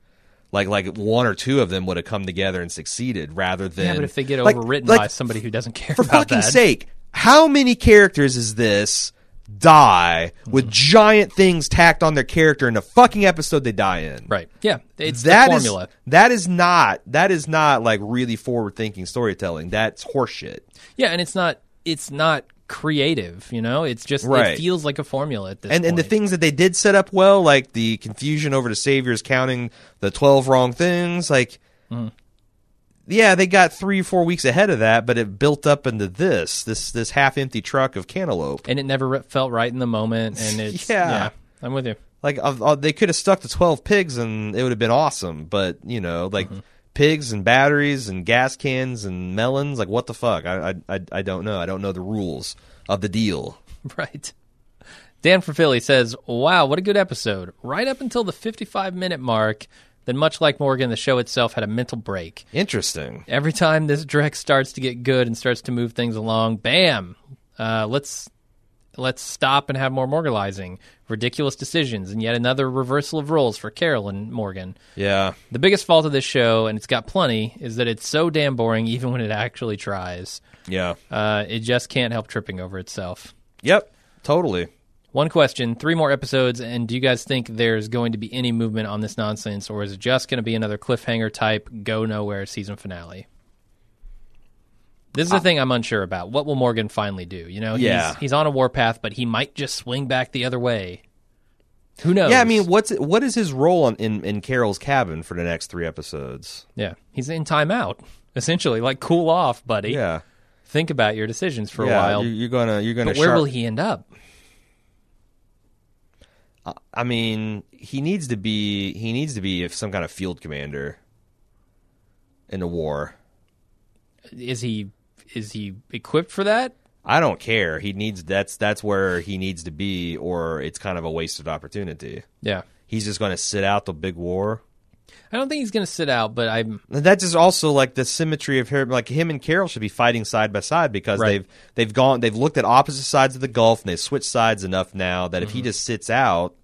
Like, like one or two of them would have come together and succeeded rather than. Yeah, but if they get like- overwritten like, by somebody who doesn't care for fucking that, sake, how many characters is this die with giant things tacked on their character in the fucking episode they die in? right? Yeah, it's That the is- formula. that is not that is not like really forward thinking storytelling. That's horseshit. Yeah, and it's not it's not creative, you know. It's just Right. it feels like a formula at this And point. and the things that they did set up well, like the confusion over the saviors counting the twelve wrong things, like Mm-hmm. Yeah, they got three or four weeks ahead of that, but it built up into this this this half empty truck of cantaloupe. and it never felt right in the moment, and it's Yeah. yeah. I'm with you. Like uh, uh, they could have stuck to twelve pigs and it would have been awesome, but you know, like Mm-hmm. pigs and batteries and gas cans and melons, like what the fuck? I I I, I don't know. I don't know the rules of the deal. Right. Dan from Philly says, Wow, what a good episode. Right up until the 55 minute mark, then, much like Morgan, the show itself had a mental break. Interesting. Every time this direct starts to get good and starts to move things along, bam, uh, let's. Let's stop and have more moralizing, ridiculous decisions, and yet another reversal of roles for Carol and Morgan. Yeah. The biggest fault of this show, and it's got plenty, is that it's so damn boring even when it actually tries. Yeah. Uh, it just can't help tripping over itself. Yep. Totally. One question, three more episodes, and do you guys think there's going to be any movement on this nonsense, or is it just going to be another cliffhanger type, go nowhere season finale? This is the thing I'm unsure about. What will Morgan finally do? You know, he's, Yeah. he's on a warpath, but he might just swing back the other way. Who knows? Yeah, I mean, what's what is his role on, in in Carol's cabin for the next three episodes? yeah, he's in timeout, essentially. Like, cool off, buddy. Yeah, Think about your decisions for yeah. a while. you- You're gonna you're gonna. but where sharp- will he end up? I mean, he needs to be he needs to be if some kind of field commander in the war. Is he is he equipped for that? I don't care. He needs that's that's where he needs to be, or it's kind of a wasted opportunity. Yeah. He's just going to sit out the big war. I don't think he's going to sit out, but I'm That's just also like the symmetry of him. Like him and Carol should be fighting side by side because Right. they've they've gone they've looked at opposite sides of the gulf and they've switched sides enough now that if Mm-hmm. he just sits out,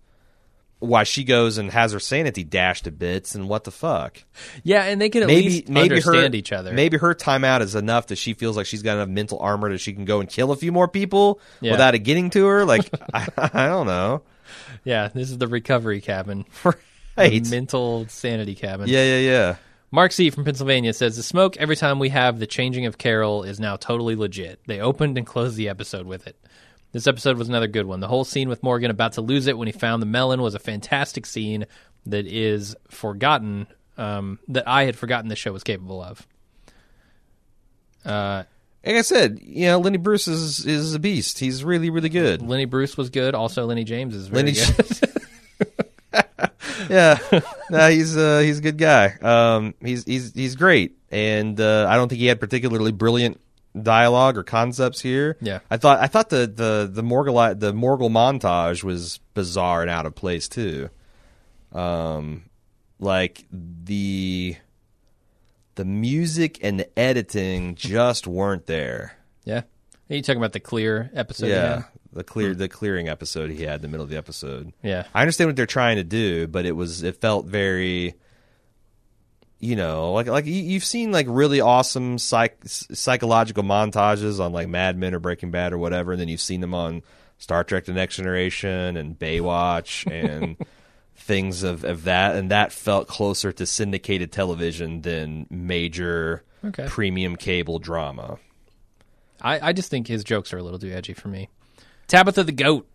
why she goes and has her sanity dashed to bits and what the fuck? Yeah, and they can at maybe least maybe understand her each other. Maybe her timeout is enough that she feels like she's got enough mental armor that she can go and kill a few more people Yeah. without it getting to her. Like I, I don't know. Yeah, this is the recovery cabin. Right. Mental sanity cabin. Yeah, yeah, yeah. Mark C from Pennsylvania says the smoke every time we have the changing of Carol is now totally legit. They opened and closed the episode with it. This episode was another good one. The whole scene with Morgan about to lose it when he found the melon was a fantastic scene that is forgotten, um, that I had forgotten the show was capable of. Uh, Like I said, you know, Lenny Bruce is is a beast. He's really, really good. Lenny Bruce was good. Also, Lennie James is very Lenny good. yeah, no, he's uh, he's a good guy. Um, he's he's he's great, and uh, I don't think he had particularly brilliant dialogue or concepts here. Yeah. I thought I thought the the the Morgul the Morgul montage was bizarre and out of place too. Um, like the the music and the editing just weren't there. yeah. Are you talking about the clear episode? yeah? The clear hmm. the clearing episode he had in the middle of the episode. Yeah. I understand what they're trying to do, but it was it felt very, you know, like like you- you've seen like really awesome psych, psychological montages on like Mad Men or Breaking Bad or whatever, and then you've seen them on Star Trek: The Next Generation and Baywatch and things of, of that, and that felt closer to syndicated television than major Okay. premium cable drama. I, I just think his jokes are a little too edgy for me. Tabitha the goat.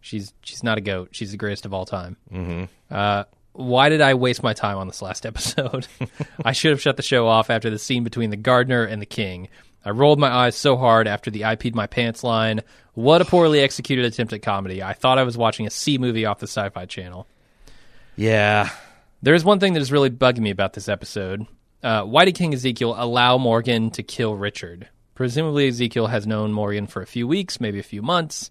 She's she's not a goat. She's the greatest of all time. Mm-hmm. Uh, why did I waste my time on this last episode? I should have shut the show off after the scene between the gardener and the king. I rolled my eyes so hard after the I peed my pants line. What a poorly executed attempt at comedy. I thought I was watching a C movie off the Sci Fi Channel. Yeah, There is one thing that is really bugging me about this episode. Uh, why did King Ezekiel allow Morgan to kill Richard? Presumably, Ezekiel has known Morgan for a few weeks, maybe a few months.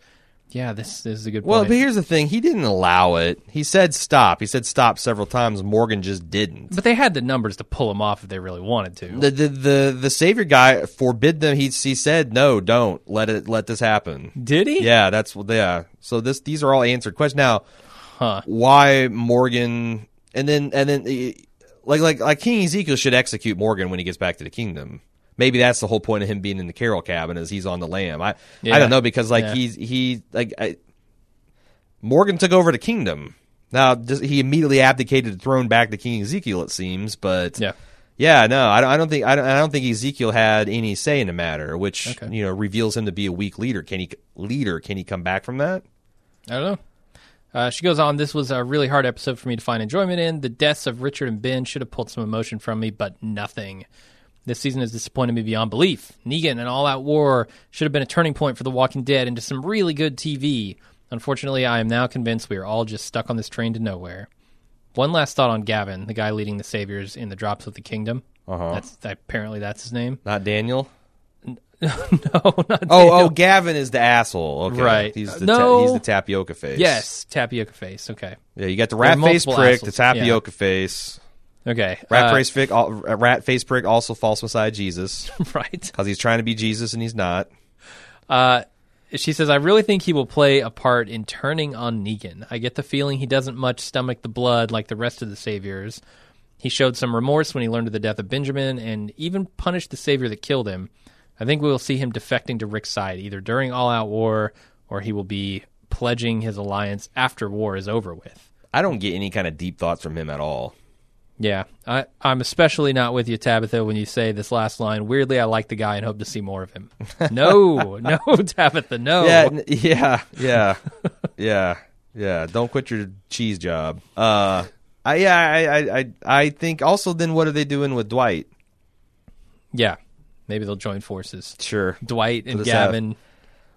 Yeah, this, this is a good point. Well, but here's the thing: he didn't allow it. He said stop. He said stop several times. Morgan just didn't. But they had the numbers to pull him off if they really wanted to. The the the, the savior guy forbid them. He he said no, don't let it let this happen. Did he? Yeah, that's yeah. So this these are all answered questions. Now, Huh. why Morgan? And then and then like like like King Ezekiel should execute Morgan when he gets back to the kingdom. Maybe that's the whole point of him being in the Carol cabin is he's on the lam. I Yeah. I don't know because like Yeah. he's he like I, Morgan took over the kingdom. Now he immediately abdicated the throne back to King Ezekiel. It seems, but Yeah. yeah, no, I don't, I don't think I don't, I don't think Ezekiel had any say in the matter, which Okay. you know reveals him to be a weak leader. Can he leader? Can he come back from that? I don't know. Uh, she goes on, this was a really hard episode for me to find enjoyment in. The deaths of Richard and Ben should have pulled some emotion from me, but nothing. This season has disappointed me beyond belief. Negan and All Out War should have been a turning point for The Walking Dead into some really good TV. Unfortunately, I am now convinced we are all just stuck on this train to nowhere. One last thought on Gavin, the guy leading the Saviors in the Drops of the Kingdom. Uh-huh. That's apparently that's his name. Not Daniel. no, not Oh, oh, Gavin is the asshole. Okay. Right. He's the No. ta- he's the tapioca face. yes, tapioca face. Okay, Yeah, you got the rat face prick, the assholes. tapioca face. Okay. Rat uh, face prick, al- rat face prick, also false beside Jesus right. because he's trying to be Jesus and he's not. Uh, she says, I really think he will play a part in turning on Negan. I get the feeling he doesn't much stomach the blood like the rest of the Saviors. He showed some remorse when he learned of the death of Benjamin and even punished the Savior that killed him. I think we will see him defecting to Rick's side, either during All Out War or he will be pledging his alliance after war is over with. I don't get any kind of deep thoughts from him at all. Yeah, I, I'm especially not with you, Tabitha, when you say this last line. Weirdly, I like the guy and hope to see more of him. No, no, Tabitha, no. Yeah, yeah, yeah, yeah, yeah. Don't quit your cheese job. Uh, I yeah, I, I, I, I think also then what are they doing with Dwight? Yeah, maybe they'll join forces. Sure. Dwight and Let's have- Gavin.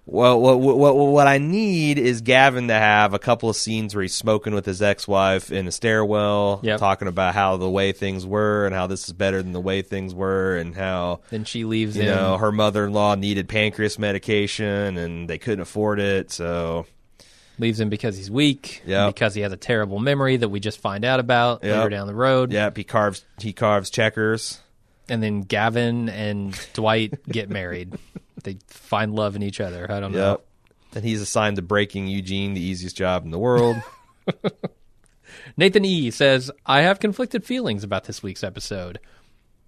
Well, what, what what I need is Gavin to have a couple of scenes where he's smoking with his ex-wife in a stairwell, Yep. talking about how the way things were and how this is better than the way things were, and how Then she leaves you him. know her mother-in-law needed pancreas medication and they couldn't afford it, so leaves him because he's weak. Yep. Because he has a terrible memory that we just find out about Yep. later down the road. yeah, he carves he carves checkers. And then Gavin and Dwight get married. They find love in each other. I don't know. Yep. And he's assigned to breaking Eugene, the easiest job in the world. Nathan E says, I have conflicted feelings about this week's episode.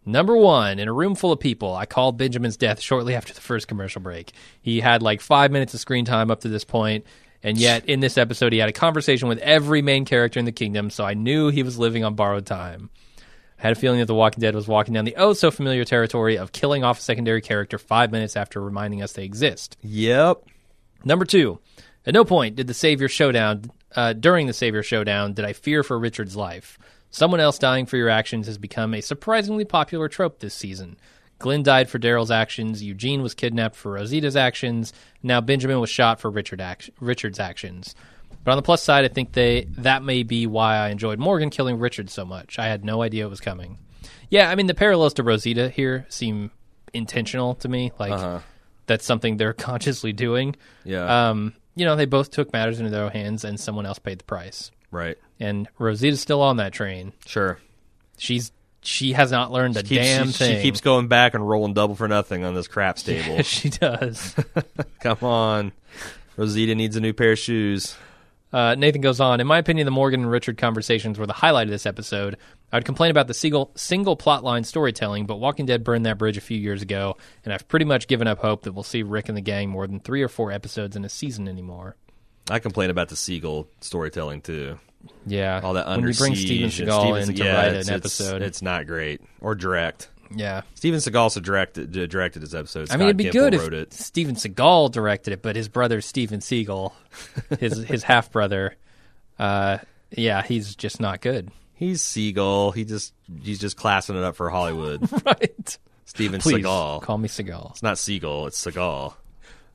Number one, in a room full of people, I called Benjamin's death shortly after the first commercial break. He had like five minutes of screen time up to this point, and yet in this episode, he had a conversation with every main character in the kingdom, so I knew he was living on borrowed time. I had a feeling that The Walking Dead was walking down the oh so familiar territory of killing off a secondary character five minutes after reminding us they exist. yep. Number two, at no point did the Savior showdown, uh, during the Savior showdown, did I fear for Richard's life. Someone else dying for your actions has become a surprisingly popular trope this season. Glenn died for Daryl's actions, Eugene was kidnapped for Rosita's actions, now Benjamin was shot for Richard act- Richard's actions. But on the plus side, I think they that may be why I enjoyed Morgan killing Richard so much. I had no idea it was coming. Yeah, I mean the parallels to Rosita here seem intentional to me. Like that's something they're consciously doing. Yeah. Um, you know, they both took matters into their own hands, and someone else paid the price. right. And Rosita's still on that train. Sure. She's she has not learned a Keeps- damn she, thing. she keeps going back and rolling double for nothing on this crap stable. she does. Come on. Rosita needs a new pair of shoes. Uh, Nathan goes on. In my opinion, the Morgan and Richard conversations were the highlight of this episode. I would complain about the single single plotline storytelling, but Walking Dead burned that bridge a few years ago, and I've pretty much given up hope that we'll see Rick and the gang more than three or four episodes in a season anymore. I complain about the Seagal storytelling too. Yeah, All that when under you bring Steven Seagal in to yeah, write an it's- episode, It's, not great or direct. Yeah. Steven Seagal also directed directed his episode. I mean, it'd be Scott good if it. Steven Seagal directed it, but his brother Steven Seagal, his his half brother, uh, yeah, he's just not good. He's Seagal. He just he's just classing it up for Hollywood. right. Steven Please Seagal. call me Seagal. It's not Seagal. It's Seagal.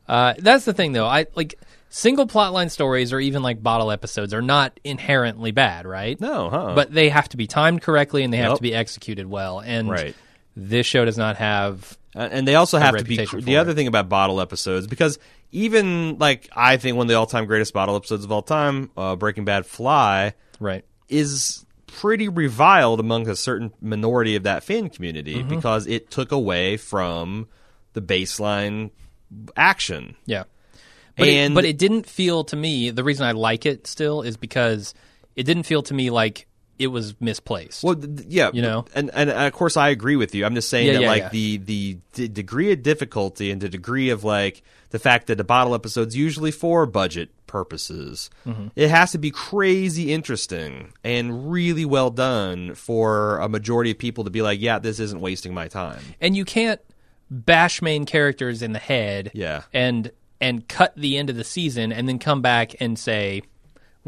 Uh, that's the thing, though. I like single plotline stories or even like bottle episodes are not inherently bad, right? No, huh? But they have to be timed correctly and they have Yep. to be executed well. And Right. This show does not have. Uh, and they also have to be the other it. thing about bottle episodes because even like I think one of the all-time greatest bottle episodes of all time, uh, Breaking Bad Fly, Right. is pretty reviled among a certain minority of that fan community Mm-hmm. because it took away from the baseline action. Yeah. But, And- it, but it didn't feel to me, the reason I like it still is because it didn't feel to me like it was misplaced. Well, yeah, You know? and and of course I agree with you. I'm just saying Yeah, that yeah, like yeah. the, the the degree of difficulty and the degree of like the fact that the bottle episode's usually for budget purposes, Mm-hmm. it has to be crazy interesting and really well done for a majority of people to be like, yeah, this isn't wasting my time. and you can't bash main characters in the head Yeah. and and cut the end of the season and then come back and say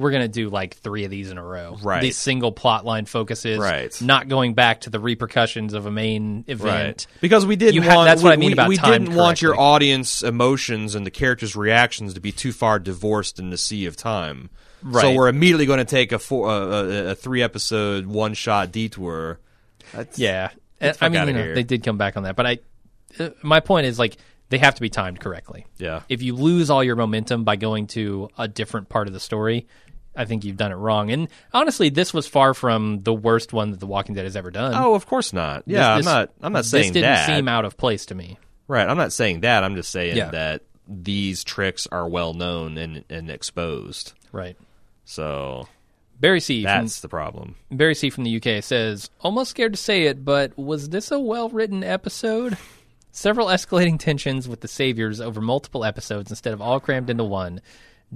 we're going to do like 3 of these in a row. Right. These single plot line focuses, Right. not going back to the repercussions of a main event. Because we didn't want that's what I mean we- about we didn't want your audience emotions and the characters' reactions to be too far divorced in the sea of time. Right. So we're immediately going to take a four, uh, a, a three episode one shot detour. That's, Yeah. I mean, you know, they did come back on that, but I uh, my point is like they have to be timed correctly. Yeah. If you lose all your momentum by going to a different part of the story, I think you've done it wrong. And honestly, this was far from the worst one that The Walking Dead has ever done. Oh, of course not. Yeah, This- I'm not. I'm not saying this didn't that. seem out of place to me. right. I'm not saying that. I'm just saying Yeah. that these tricks are well known and and exposed. Right. So Barry C. From, that's the problem. Barry C. from the UK says, almost scared to say it, but was this a well written episode? Several escalating tensions with the Saviors over multiple episodes instead of all crammed into one.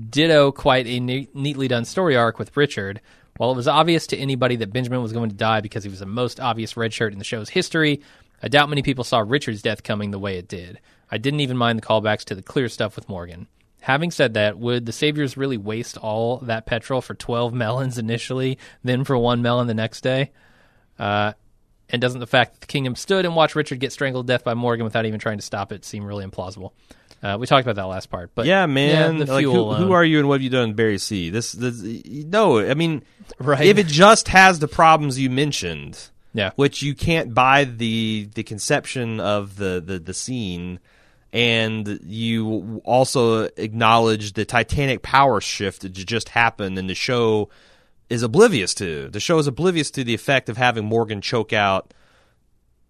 Ditto quite a ne- neatly done story arc with Richard. While it was obvious to anybody that Benjamin was going to die because he was the most obvious red shirt in the show's history, I doubt many people saw Richard's death coming the way it did. I didn't even mind the callbacks to the clear stuff with Morgan. Having said that, would the Saviors really waste all that petrol for 12 melons initially, then for one melon the next day? Uh, and doesn't the fact that the kingdom stood and watched Richard get strangled to death by Morgan without even trying to stop it seem really implausible? Uh, we talked about that last part, but Yeah, man. the like, fuel who, who are you and what have you done in Barry C? This, this, no. I mean, Right. if it just has the problems you mentioned, Yeah. which you can't buy the the conception of the the, the scene, and you also acknowledge the Titanic power shift that just happened, and the show is oblivious to. The show is oblivious to the effect of having Morgan choke out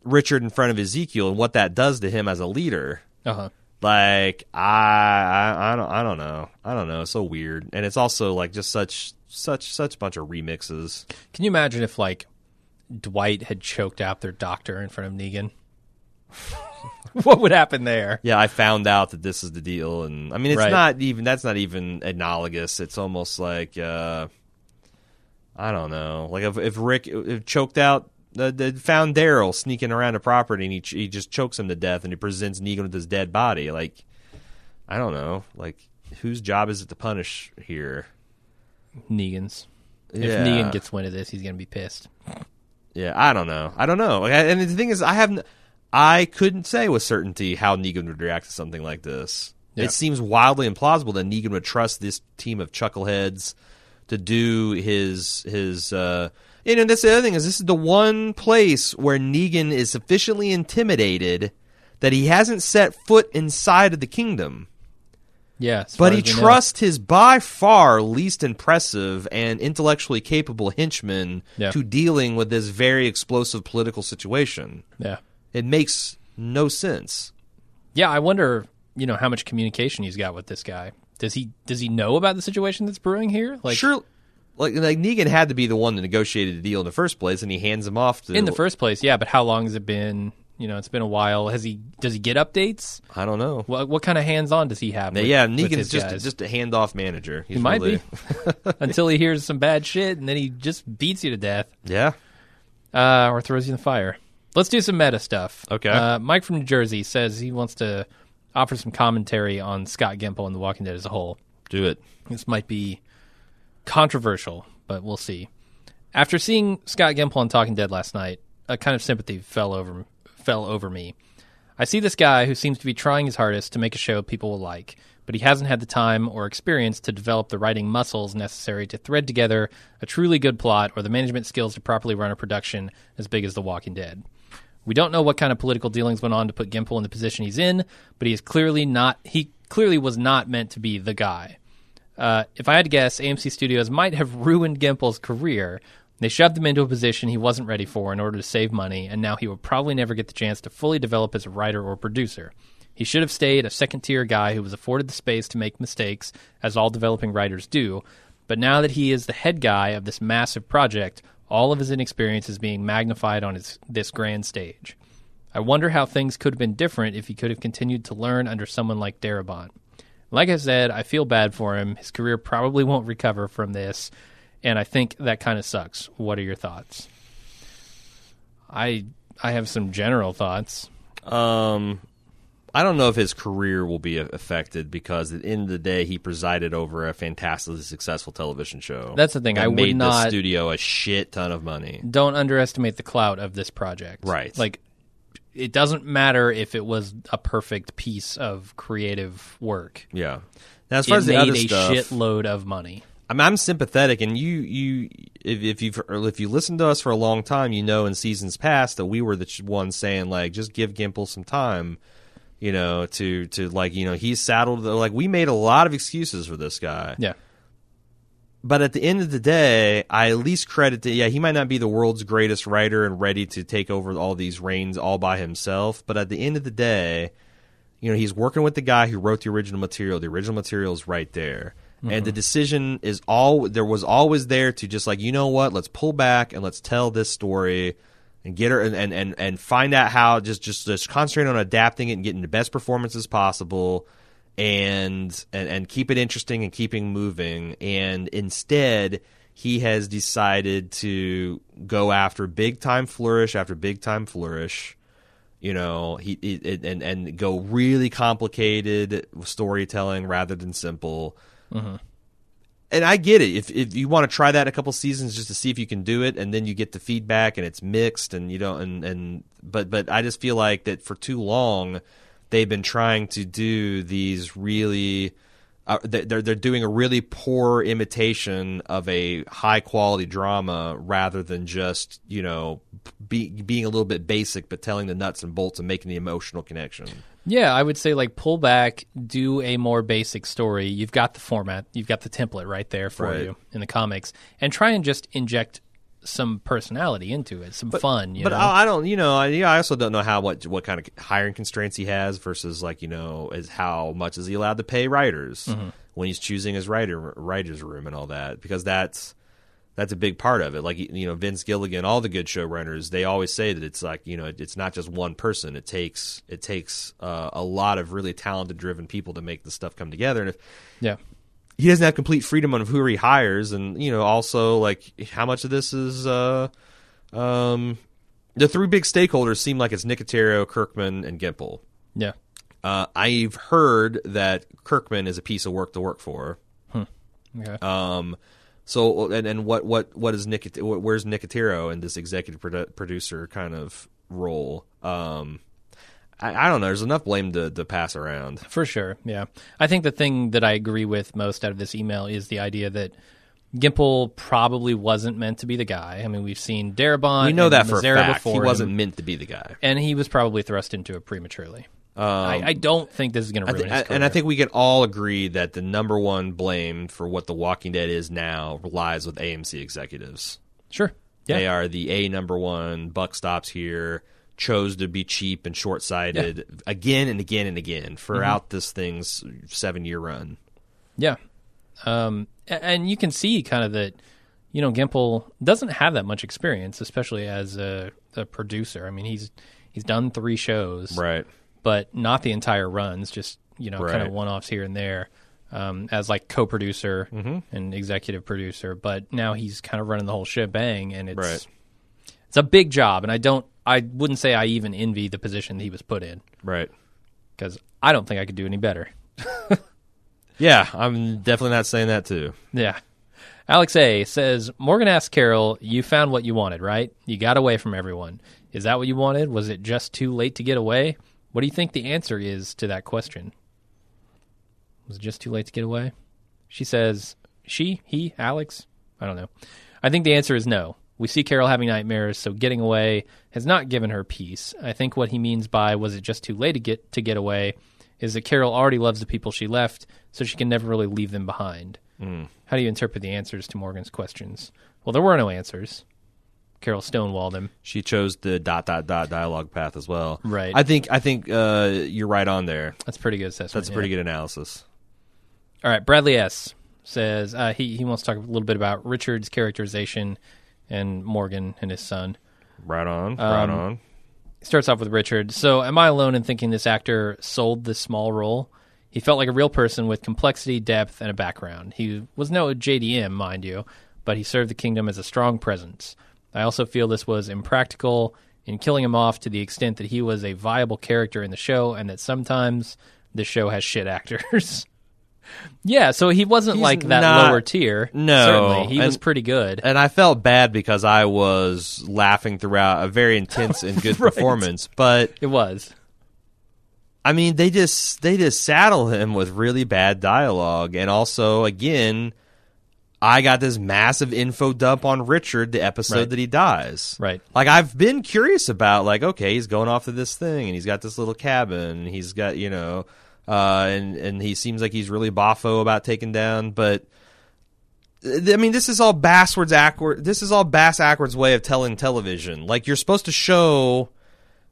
Richard in front of Ezekiel and what that does to him as a leader. Uh-huh. Like I, I, I don't, I don't know, I don't know. It's so weird, and it's also like just such, such, such a bunch of remixes. Can you imagine if like Dwight had choked out their doctor in front of Negan? what would happen there? Yeah, I found out that this is the deal, and I mean, it's Right. not even that's not even analogous. It's almost like uh, I don't know, like if, if Rick if choked out. Uh, they found Daryl sneaking around the property, and he ch- he just chokes him to death, and he presents Negan with his dead body. Like, I don't know, like whose job is it to punish here? Negan's. If Negan gets wind of this, he's going to be pissed. Yeah, I don't know. I don't know. Like, I- and the thing is, I haven't. I couldn't say with certainty how Negan would react to something like this. Yeah. It seems wildly implausible that Negan would trust this team of chuckleheads to do his his. uh you know, that's the other thing is this is the one place where Negan is sufficiently intimidated that he hasn't set foot inside of the kingdom. Yeah, But he know. trusts his by far least impressive and intellectually capable henchman Yeah. to dealing with this very explosive political situation. Yeah, It makes no sense. yeah. I wonder, you know, how much communication he's got with this guy. Does he does he know about the situation that's brewing here? Like, sure, like like Negan had to be the one that negotiated the deal in the first place, and he hands him off to in the first place, yeah. But how long has it been You know, it's been a while. Has he? Does he get updates? I don't know. What what kind of hands on does he have? With, yeah, Negan's just guys? just a handoff manager. He's he might really, be until he hears some bad shit, and then he just beats you to death Yeah. uh, or throws you in the fire. Let's do some meta stuff. Okay. Uh, Mike from New Jersey says he wants to offer some commentary on Scott Gimple and The Walking Dead as a whole. Do it. This might be controversial, but we'll see. After seeing Scott Gimple on Talking Dead last night, a kind of sympathy fell over fell over me. I see this guy who seems to be trying his hardest to make a show people will like, but he hasn't had the time or experience to develop the writing muscles necessary to thread together a truly good plot or the management skills to properly run a production as big as The Walking Dead. We don't know what kind of political dealings went on to put Gimple in the position he's in, but he is clearly not he clearly was not meant to be the guy. Uh, if I had to guess, AMC Studios might have ruined Gimple's career. They shoved him into a position he wasn't ready for in order to save money, and now he will probably never get the chance to fully develop as a writer or producer. He should have stayed a second tier guy who was afforded the space to make mistakes, as all developing writers do. But now that he is the head guy of this massive project, all of his inexperience is being magnified on his, this grand stage. I wonder how things could have been different if he could have continued to learn under someone like Darabont. Like I said, I feel bad for him. His career probably won't recover from this, and I think that kind of sucks. What are your thoughts? I I have some general thoughts. Um, I don't know if his career will be affected because at the end of the day, he presided over a fantastically successful television show. That's the thing. I would made the not- studio a shit ton of money. Don't underestimate the clout of this project. Right. Like it doesn't matter if it was a perfect piece of creative work. Yeah. Now, as far it as the made other a stuff, shitload of money. I mean, I'm sympathetic, and you, you, if, if you've if you listened to us for a long time, you know in seasons past that we were the ones saying like, just give Gimple some time, you know, to to like, you know, he's saddled. Like, we made a lot of excuses for this guy, Yeah. But at the end of the day, I at least credit to yeah, he might not be the world's greatest writer and ready to take over all these reins all by himself, but at the end of the day, you know, he's working with the guy who wrote the original material. The original material is right there. And the mm-hmm. decision is all there was always there to just like, you know what, let's pull back and let's tell this story and get her and, and, and, and find out how just, just just concentrate on adapting it and getting the best performances possible and and, and keep it interesting and keeping moving. And instead he has decided to go after big time flourish after big time flourish you know he it, and and go really complicated storytelling rather than simple mm-hmm. and I get it. If if you want to try that a couple seasons just to see if you can do it, and then you get the feedback and it's mixed, and you don't, and and but but I just feel like that for too long, they've been trying to do these really. Uh, they're they're doing a really poor imitation of a high quality drama rather than just you know be, being a little bit basic but telling the nuts and bolts and making the emotional connection. Yeah, I would say like pull back, do a more basic story. You've got the format, you've got the template right there for Right. you in the comics, and try and just inject some personality into it, some fun. You but know? I, I don't, you know, I, yeah, I also don't know how what what kind of hiring constraints he has versus like you know is how much is he allowed to pay writers Mm-hmm. when he's choosing his writer writers room and all that because that's that's a big part of it. Like you know, Vince Gilligan, all the good showrunners, they always say that it's like you know, it's not just one person. It takes it takes uh, a lot of really talented, driven people to make the stuff come together. And if yeah, he doesn't have complete freedom on who he hires, and you know, also like how much of this is uh, um, the three big stakeholders seem like it's Nicotero, Kirkman, and Gimple. yeah. Uh, I've heard that Kirkman is a piece of work to work for. Okay. Um, so and and what what what is Nicot- where's Nicotero in this executive produ- producer kind of role? Um, I, I don't know. There's enough blame to, to pass around. For sure, yeah. I think the thing that I agree with most out of this email is the idea that Gimple probably wasn't meant to be the guy. I mean, we've seen Darabont. We know and that for a fact. He wasn't him, meant to be the guy. and he was probably thrust into it prematurely. Um, I, I don't think this is going to ruin career. and I think we can all agree that the number one blame for what The Walking Dead is now lies with AMC executives. sure, yeah, They are the A number one. Buck stops here. Chose to be cheap and short sighted again and again and again throughout Mm-hmm. this thing's seven year run. Yeah. Um, and you can see kind of that, you know, Gimple doesn't have that much experience, especially as a, a producer. I mean, he's He's done three shows, Right. but not the entire runs. Just you know, kind of one offs here and there. Um, as like co-producer Mm-hmm. and executive producer, but now he's kind of running the whole shebang, and it's Right. it's a big job. And I don't, I wouldn't say I even envy the position he was put in Right. because I don't think I could do any better. Yeah, I'm definitely not saying that too. Yeah. Alex A says Morgan asked Carol, "You found what you wanted, right? You got away from everyone. Is that what you wanted? Was it just too late to get away? What do you think the answer is to that question? Was it just too late to get away?" She says, "She, he, Alex, I don't know. I think the answer is no. We see Carol having nightmares, so getting away has not given her peace. I think what he means by was it just too late to get to get away is that Carol already loves the people she left, so she can never really leave them behind. How do you interpret the answers to Morgan's questions? Well, there were no answers. Carol stonewalled him. She chose the dot dot dot dialogue path as well. Right. I think I think uh, you're right on there. That's a pretty good assessment. That's a pretty good analysis. All right, Bradley S says uh, he he wants to talk a little bit about Richard's characterization and Morgan and his son. Right on. Right Um, on. He starts off with Richard. So, am I alone in thinking this actor sold this small role? He felt like a real person with complexity, depth, and a background. He was no JDM, mind you, but he served the kingdom as a strong presence. I also feel this was impractical in killing him off to the extent that he was a viable character in the show and that sometimes the show has shit actors. yeah, so he wasn't He's like that not- lower tier. No, Certainly. He was and- pretty good. And I felt bad because I was laughing throughout a very intense and good performance. But It was. I mean, they just they just saddle him with really bad dialogue, and also again, I got this massive info dump on Richard the episode Right. that he dies. Right. Like I've been curious about, like, okay, he's going off to this thing, and he's got this little cabin, and he's got you know, uh, and and he seems like he's really boffo about taking down, but. I mean, this is all basswards. This is all Bass Ackworth's way of telling television. Like you're supposed to show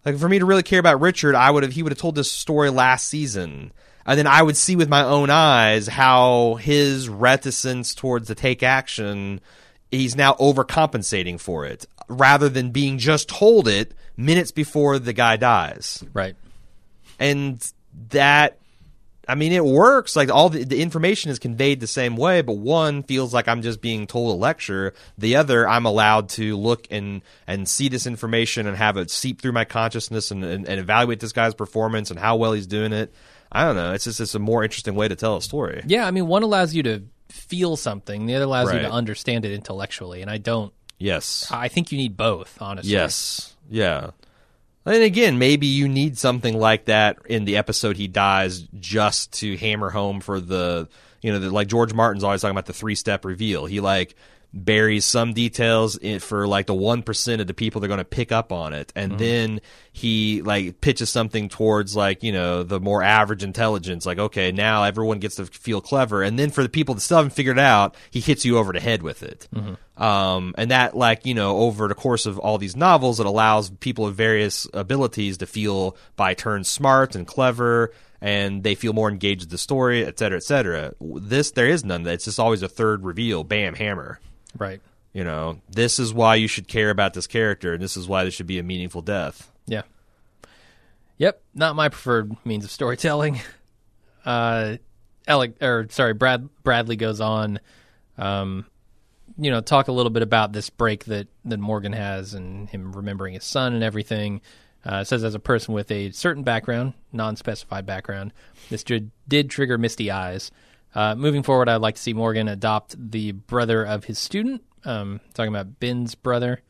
like for me to really care about Richard, I would have he would have told this story last season. And then I would see with my own eyes how his reticence towards the take action he's now overcompensating for it rather than being just told it minutes before the guy dies. Right. And that I mean it works like all the, the information is conveyed the same way but one feels like I'm just being told a lecture the other I'm allowed to look and and see this information and have it seep through my consciousness and, and, and evaluate this guy's performance and how well he's doing it I don't know it's just it's a more interesting way to tell a story Yeah, I mean, one allows you to feel something, the other allows you to understand it intellectually, and I don't. yes I think you need both, honestly. Yes. Yeah. And again, maybe you need something like that in the episode he dies just to hammer home for the, you know, the, like George Martin's always talking about the three step reveal. He like buries some details for like the 1% of the people that are going to pick up on it. And then he like pitches something towards like, you know, the more average intelligence. Like, okay, now everyone gets to feel clever. And then for the people that still haven't figured it out, he hits you over the head with it. Um, and that, like, you know, over the course of all these novels, it allows people of various abilities to feel by turns smart and clever, and they feel more engaged with the story, et cetera, et cetera. This, there is none. It's just always a third reveal, bam, hammer. Right. You know, this is why you should care about this character, and this is why this should be a meaningful death. Yeah. Yep. Not my preferred means of storytelling. Uh, Alec, or sorry, Brad Bradley goes on. Um, you know, talk a little bit about this break that that Morgan has and him remembering his son and everything. Uh, says as a person with a certain background, non-specified background, this did, did trigger misty eyes. Uh, moving forward, I'd like to see Morgan adopt the brother of his student. Um, talking about Ben's brother.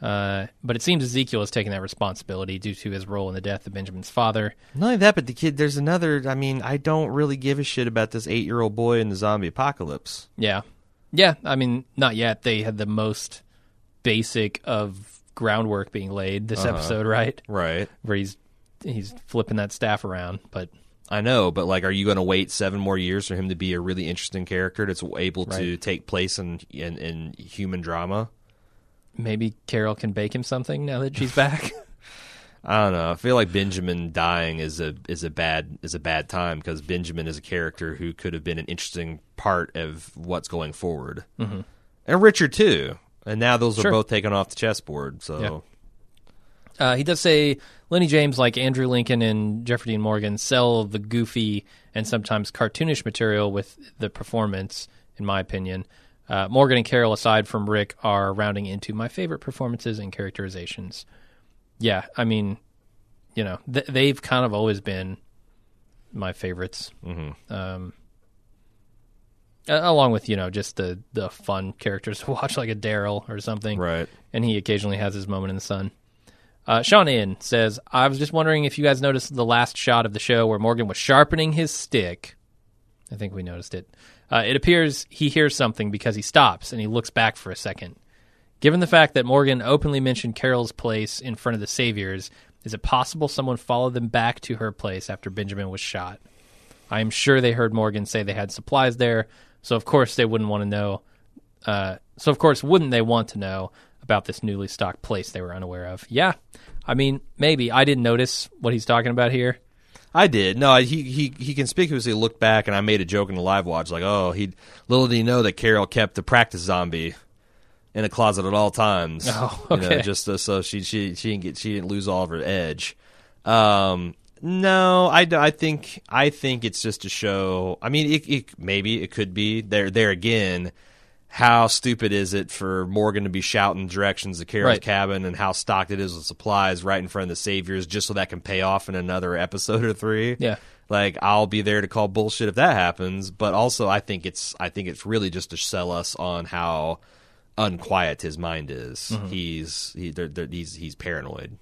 Uh, but it seems Ezekiel has taken that responsibility due to his role in the death of Benjamin's father. Not only that, but the kid, there's another. I mean, I don't really give a shit about this eight year old boy in the zombie apocalypse. Yeah. Yeah. I mean, not yet. They had the most basic of groundwork being laid this episode, right? Right. Where he's he's flipping that staff around. But I know, but like, are you going to wait seven more years for him to be a really interesting character that's able to take place in, in in human drama? maybe Carol can bake him something now that she's back. I don't know. I feel like Benjamin dying is a is a bad is a bad time because Benjamin is a character who could have been an interesting part of what's going forward, mm-hmm. and Richard too. And now those Sure. are both taken off the chessboard. So Yeah. Uh, he does say Lennie James, like Andrew Lincoln and Jeffrey Dean Morgan, sell the goofy and sometimes cartoonish material with the performance, in my opinion. Uh, Morgan and Carol, aside from Rick, are rounding into my favorite performances and characterizations. Yeah, I mean, you know, th- they've kind of always been my favorites. Mm-hmm. Um, along with you know just the the fun characters to watch, like a Daryl or something. Right. And he occasionally has his moment in the sun. Uh, Sean In says, I was just wondering if you guys noticed the last shot of the show where Morgan was sharpening his stick. I think we noticed it. Uh, it appears he hears something because he stops and he looks back for a second. Given the fact that Morgan openly mentioned Carol's place in front of the Saviors, is it possible someone followed them back to her place after Benjamin was shot? I am sure they heard Morgan say they had supplies there, so of course they wouldn't want to know. Uh, so of course, wouldn't they want to know about this newly stocked place they were unaware of? Yeah, I mean, maybe I didn't notice what he's talking about here. I did. No, he he he conspicuously looked back, and I made a joke in the live watch, like, "Oh, he little did he know that Carol kept the practice zombie in a closet at all times. Oh, You know, okay. just uh, so she she she didn't get she didn't lose all of her edge. Um, no, I, I think I think it's just to show. I mean, it, it maybe it could be there there again. How stupid is it for Morgan to be shouting directions to Carol's Right. cabin, and how stocked it is with supplies right in front of the Saviors, just so that can pay off in another episode or three? Yeah. like I'll be there to call bullshit if that happens. But also, I think it's I think it's really just to sell us on how unquiet his mind is. He's he, they're, they're, he's he's paranoid.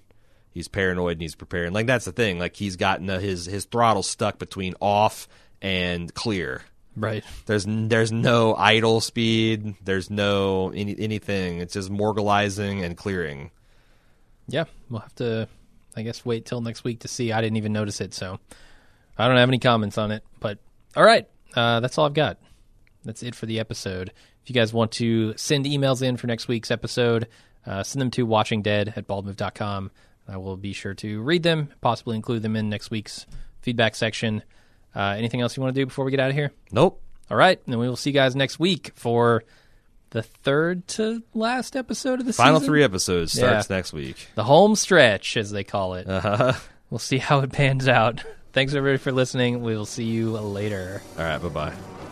He's paranoid and he's preparing. Like that's the thing. Like he's gotten uh, his his throttle stuck between off and clear. Right. There's there's no idle speed. There's no any, anything. It's just morgalizing and clearing. Yeah, we'll have to, I guess, wait till next week to see. I didn't even notice it, so I don't have any comments on it. But all right, uh, that's all I've got. That's it for the episode. If you guys want to send emails in for next week's episode, uh, send them to watchingdead at baldmove.com. I will be sure to read them, possibly include them in next week's feedback section. Uh, anything else you want to do before we get out of here? Nope. All right, and we will see you guys next week for the third to last episode of the Final season. three episodes starts Yeah. next week. the home stretch, as they call it. Uh-huh. We'll see how it pans out. Thanks everybody for listening. We will see you later. All right. Bye bye.